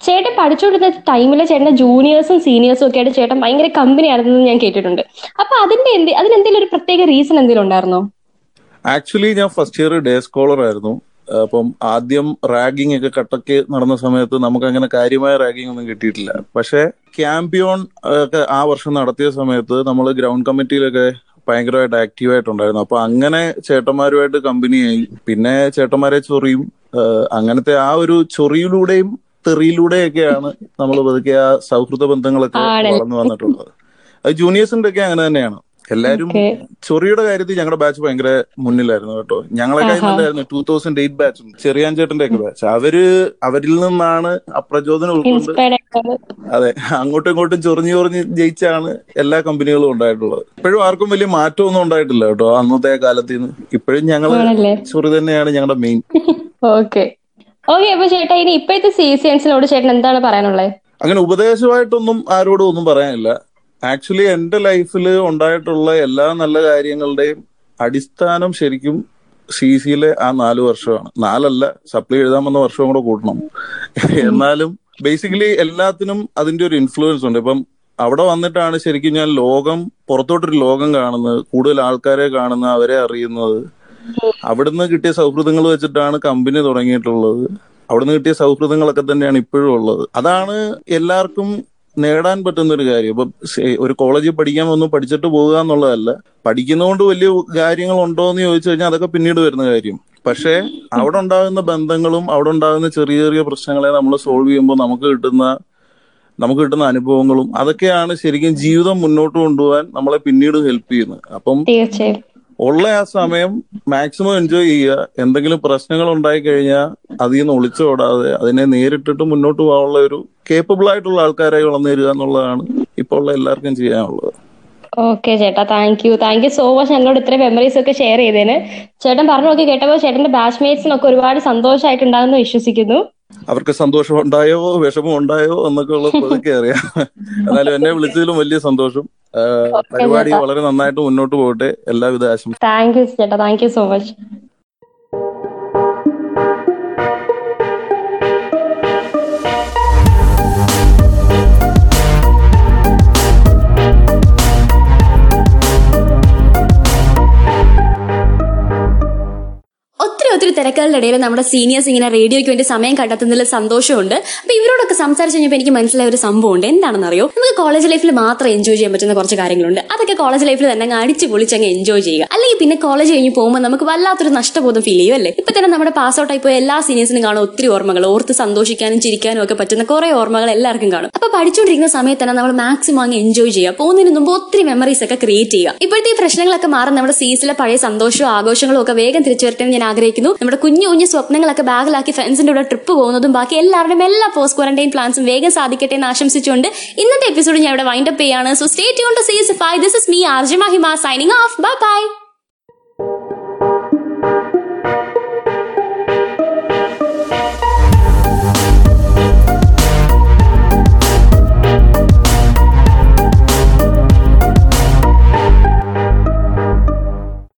ചേട്ടൻ പഠിച്ചുകൊണ്ടിരുന്ന ടൈമിൽ ചേട്ടന്റെ ജൂനിയേഴ്സും സീനിയേഴ്സും ഒക്കെ ആയിട്ട് ചേട്ടൻ ഭയങ്കര കമ്പനി ആയിരുന്നെന്ന് ഞാൻ കേട്ടിട്ടുണ്ട്. അപ്പൊ അതിന്റെ എന്ത് അതിനെന്തെങ്കിലും ഒരു പ്രത്യേക റീസൺ എന്തെങ്കിലും ഉണ്ടായിരുന്നോ? ആക്ച്വലി ഞാൻ ഫസ്റ്റ് ഇയർ ഡേ സ്കോളർ ആയിരുന്നു. അപ്പം ആദ്യം റാഗിങ് ഒക്കെ കട്ടക്ക് നടന്ന സമയത്ത് നമുക്ക് അങ്ങനെ കാര്യമായ റാഗിങ് ഒന്നും കിട്ടിയിട്ടില്ല. പക്ഷെ ക്യാമ്പിയോൺ ഒക്കെ ആ വർഷം നടത്തിയ സമയത്ത് നമ്മൾ ഗ്രൗണ്ട് കമ്മിറ്റിയിലൊക്കെ ഭയങ്കരമായിട്ട് ആക്റ്റീവ് ആയിട്ടുണ്ടായിരുന്നു അപ്പൊ അങ്ങനെ ചേട്ടന്മാരുമായിട്ട് കമ്പനിയായി പിന്നെ ചേട്ടന്മാരെ ചൊറിയും. അങ്ങനത്തെ ആ ഒരു ചൊറിയിലൂടെയും തെറിയിലൂടെയൊക്കെയാണ് നമ്മൾ പതുക്കെ ആ സൗഹൃദ ബന്ധങ്ങളൊക്കെ. വളർന്നു വന്നിട്ടുള്ളത്. അത് ജൂനിയേഴ്സിന്റെ ഒക്കെ അങ്ങനെ തന്നെയാണ്. എല്ലാരും. ചൊറിയുടെ കാര്യത്തിൽ ഞങ്ങളുടെ ബാച്ച് ഭയങ്കര മുന്നിലായിരുന്നു കേട്ടോ. ഞങ്ങളെ കയ്യിൽ നല്ലായിരുന്നു ടൂ തൗസൻഡ് എയ്റ്റ് ബാച്ചും ചെറിയാൻ ചേട്ടന്റെ ഒക്കെ ബാച്ച് അവർ അവരിൽ നിന്നാണ് അപ്രചോദനം ഉൾക്കൊണ്ട് അതെ അങ്ങോട്ടും ഇങ്ങോട്ടും ചൊറിഞ്ഞു ചൊറിഞ്ഞ് ജയിച്ചാണ് എല്ലാ കമ്പനികളും ഉണ്ടായിട്ടുള്ളത്. ഇപ്പോഴും ആർക്കും വലിയ മാറ്റം ഒന്നും ഉണ്ടായിട്ടില്ല കേട്ടോ അന്നത്തെ കാലത്ത് നിന്ന് ഇപ്പോഴും ഞങ്ങൾ ആണല്ലേ? ചൊറി തന്നെയാണ് ഞങ്ങളുടെ മെയിൻ ഓക്കെ. ഓക്കെ അപ്പൊ ചേട്ടാ ഇനി ഇപ്പോഴത്തെ സി സി എൻസിനോട് ചേട്ടൻ എന്താണ് പറയാനുള്ളത് അങ്ങനെ ഉപദേശമായിട്ടൊന്നും ആരോടും ഒന്നും പറയാനില്ല. ആക്ച്വലി എന്റെ ലൈഫിൽ ഉണ്ടായിട്ടുള്ള എല്ലാ നല്ല കാര്യങ്ങളുടെയും അടിസ്ഥാനം ശരിക്കും സി സിയിലെ ആ നാല് വർഷമാണ്. നാലല്ല സപ്ലി എഴുതാമെന്ന വർഷവും കൂടെ കൂട്ടണം. എന്നാലും ബേസിക്കലി എല്ലാത്തിനും അതിന്റെ ഒരു ഇൻഫ്ലുവൻസ് ഉണ്ട്. ഇപ്പം അവിടെ വന്നിട്ടാണ് ശരിക്കും ഞാൻ ലോകം പുറത്തോട്ടൊരു ലോകം കാണുന്നത് കൂടുതൽ ആൾക്കാരെ കാണുന്നത് അവരെ അറിയുന്നത്. അവിടുന്ന് കിട്ടിയ സൗഹൃദങ്ങൾ വെച്ചിട്ടാണ് കമ്പനി തുടങ്ങിയിട്ടുള്ളത്. അവിടുന്ന് കിട്ടിയ സൗഹൃദങ്ങളൊക്കെ തന്നെയാണ് ഇപ്പോഴും ഉള്ളത്. അതാണ് എല്ലാവർക്കും നേടാൻ പറ്റുന്ന ഒരു കാര്യം. ഇപ്പൊ ഒരു കോളേജിൽ പഠിക്കാൻ വന്നു പഠിച്ചിട്ട് പോകുക എന്നുള്ളതല്ല. പഠിക്കുന്നതുകൊണ്ട് വലിയ കാര്യങ്ങൾ ഉണ്ടോ എന്ന് ചോദിച്ചു കഴിഞ്ഞാൽ അതൊക്കെ പിന്നീട് വരുന്ന കാര്യം. പക്ഷേ അവിടെ ഉണ്ടാകുന്ന ബന്ധങ്ങളും അവിടെ ഉണ്ടാകുന്ന ചെറിയ ചെറിയ പ്രശ്നങ്ങളെ നമ്മൾ സോൾവ് ചെയ്യുമ്പോൾ നമുക്ക് കിട്ടുന്ന നമുക്ക് കിട്ടുന്ന അനുഭവങ്ങളും അതൊക്കെയാണ് ശരിക്കും ജീവിതം മുന്നോട്ട് കൊണ്ടുപോകാൻ നമ്മളെ പിന്നീട് ഹെൽപ്പ് ചെയ്യുന്നത്. അപ്പം ഉള്ള ആ സമയം മാക്സിമം എൻജോയ് ചെയ്യുക. എന്തെങ്കിലും പ്രശ്നങ്ങൾ ഉണ്ടായി കഴിഞ്ഞാൽ അതിൽ നിന്ന് ഒളിച്ചോടാതെ അതിനെ നേരിട്ടിട്ട് മുന്നോട്ട് പോകാനുള്ള ഒരു കേപ്പബിൾ ആയിട്ടുള്ള ആൾക്കാരായി വളർന്നു വരിക എന്നുള്ളതാണ് ഇപ്പോൾ ഉള്ള എല്ലാവർക്കും ചെയ്യാനുള്ളത്. ഓക്കെ ചേട്ടാ. Thank you. Thank you so much എന്നോട് ഇത്രയും മെമ്മറീസ് ഒക്കെ ഷെയർ ചെയ്തതിന്. ചേട്ടൻ പറഞ്ഞു നോക്കി കേട്ടപ്പോൾ ചേട്ടന്റെ ബാച്ച്മേറ്റ്സിനൊക്കെ ഒരുപാട് സന്തോഷമായിട്ടുണ്ടാകുമെന്ന് വിശ്വസിക്കുന്നു. അവർക്ക് സന്തോഷം ഉണ്ടായോ വിഷമം ഉണ്ടായോ എന്നൊക്കെ ഉള്ളത് അതൊക്കെ അറിയാം. എന്നാലും എന്നെ വിളിച്ചതിലും വലിയ സന്തോഷം. പരിപാടി വളരെ നന്നായിട്ട് മുന്നോട്ട് പോകട്ടെ. എല്ലാവിധ ആശംസ താങ്ക് യു ചേട്ടാ. Thank you so much. തിരക്കുകളുടെ ഇടയിൽ നമ്മുടെ സീനിയേഴ്സ് ഇങ്ങനെ റേഡിയോയ്ക്ക് വേണ്ടി സമയം കണ്ടെത്തുന്നതിൽ സന്തോഷമുണ്ട്. അപ്പൊ ഇവരോടൊക്കെ സംസാരിച്ച് കഴിഞ്ഞപ്പോൾ എനിക്ക് മനസ്സിലായ ഒരു സംഭവമുണ്ട്. എന്താണെന്ന് അറിയോ നമുക്ക് കോളേജ് ലൈഫിൽ മാത്രം എൻജോയ് ചെയ്യാൻ പറ്റുന്ന കുറച്ച് കാര്യങ്ങളുണ്ട്. അതൊക്കെ കോളേജ് ലൈഫിൽ തന്നെ അങ്ങ് അടിച്ച് പൊളിച്ചങ്ങ് എൻജോയ് ചെയ്യുക. അല്ലെങ്കിൽ പിന്നെ കോളേജ് കഴിഞ്ഞ് പോകുമ്പോൾ നമുക്ക് വല്ലാത്തൊരു നഷ്ടബോധം ഫീൽ ചെയ്യും അല്ലേ? ഇപ്പൊ തന്നെ നമ്മുടെ പാസ് ഔട്ട് ആയി പോയ എല്ലാ സീനിയേഴ്സിനും കാണും ഒത്തിരി ഓർമ്മകൾ ഓർത്ത് സന്തോഷിക്കാനും ചിരിക്കാനും ഒക്കെ പറ്റുന്ന കുറെ ഓർമ്മകൾ എല്ലാവർക്കും കാണും. അപ്പൊ പഠിച്ചുകൊണ്ടിരിക്കുന്ന സമയത്ത് തന്നെ നമ്മൾ മാക്സിമം അങ്ങ് എൻജോയ് ചെയ്യുക. പോകുന്നതിന് മുമ്പ് ഒത്തിരി മെമ്മറീസ് ഒക്കെ ക്രിയേറ്റ് ചെയ്യുക. ഇപ്പോഴത്തെ പ്രശ്നങ്ങളൊക്കെ മാറും നമ്മുടെ സീസിലെ പഴയ സന്തോഷവും ആഘോഷങ്ങളും ഒക്കെ വേഗം തിരിച്ചു വരട്ടെ ഞാൻ ആഗ്രഹിക്കുന്നു. നമ്മുടെ കുഞ്ഞു കുഞ്ഞു സ്വപ്നങ്ങളൊക്കെ ബാഗിലാക്കി ഫ്രണ്ട്സിന്റെ കൂടെ ട്രിപ്പ് പോകുന്നതും ബാക്കി എല്ലാവരുടെയും എല്ലാ പോസ്റ്റ് ക്വാറന്റൈൻ പ്ലാൻസും വേഗം സാധിക്കട്ടെ എന്ന് ആശംസിച്ചുകൊണ്ട് ഇന്നത്തെ എപ്പിസോഡ് ഞാൻ ഇവിടെ വൈൻഡപ്പ് ചെയ്യാണ്. So stay tune to C C five this is me R J Mahima signing off bye bye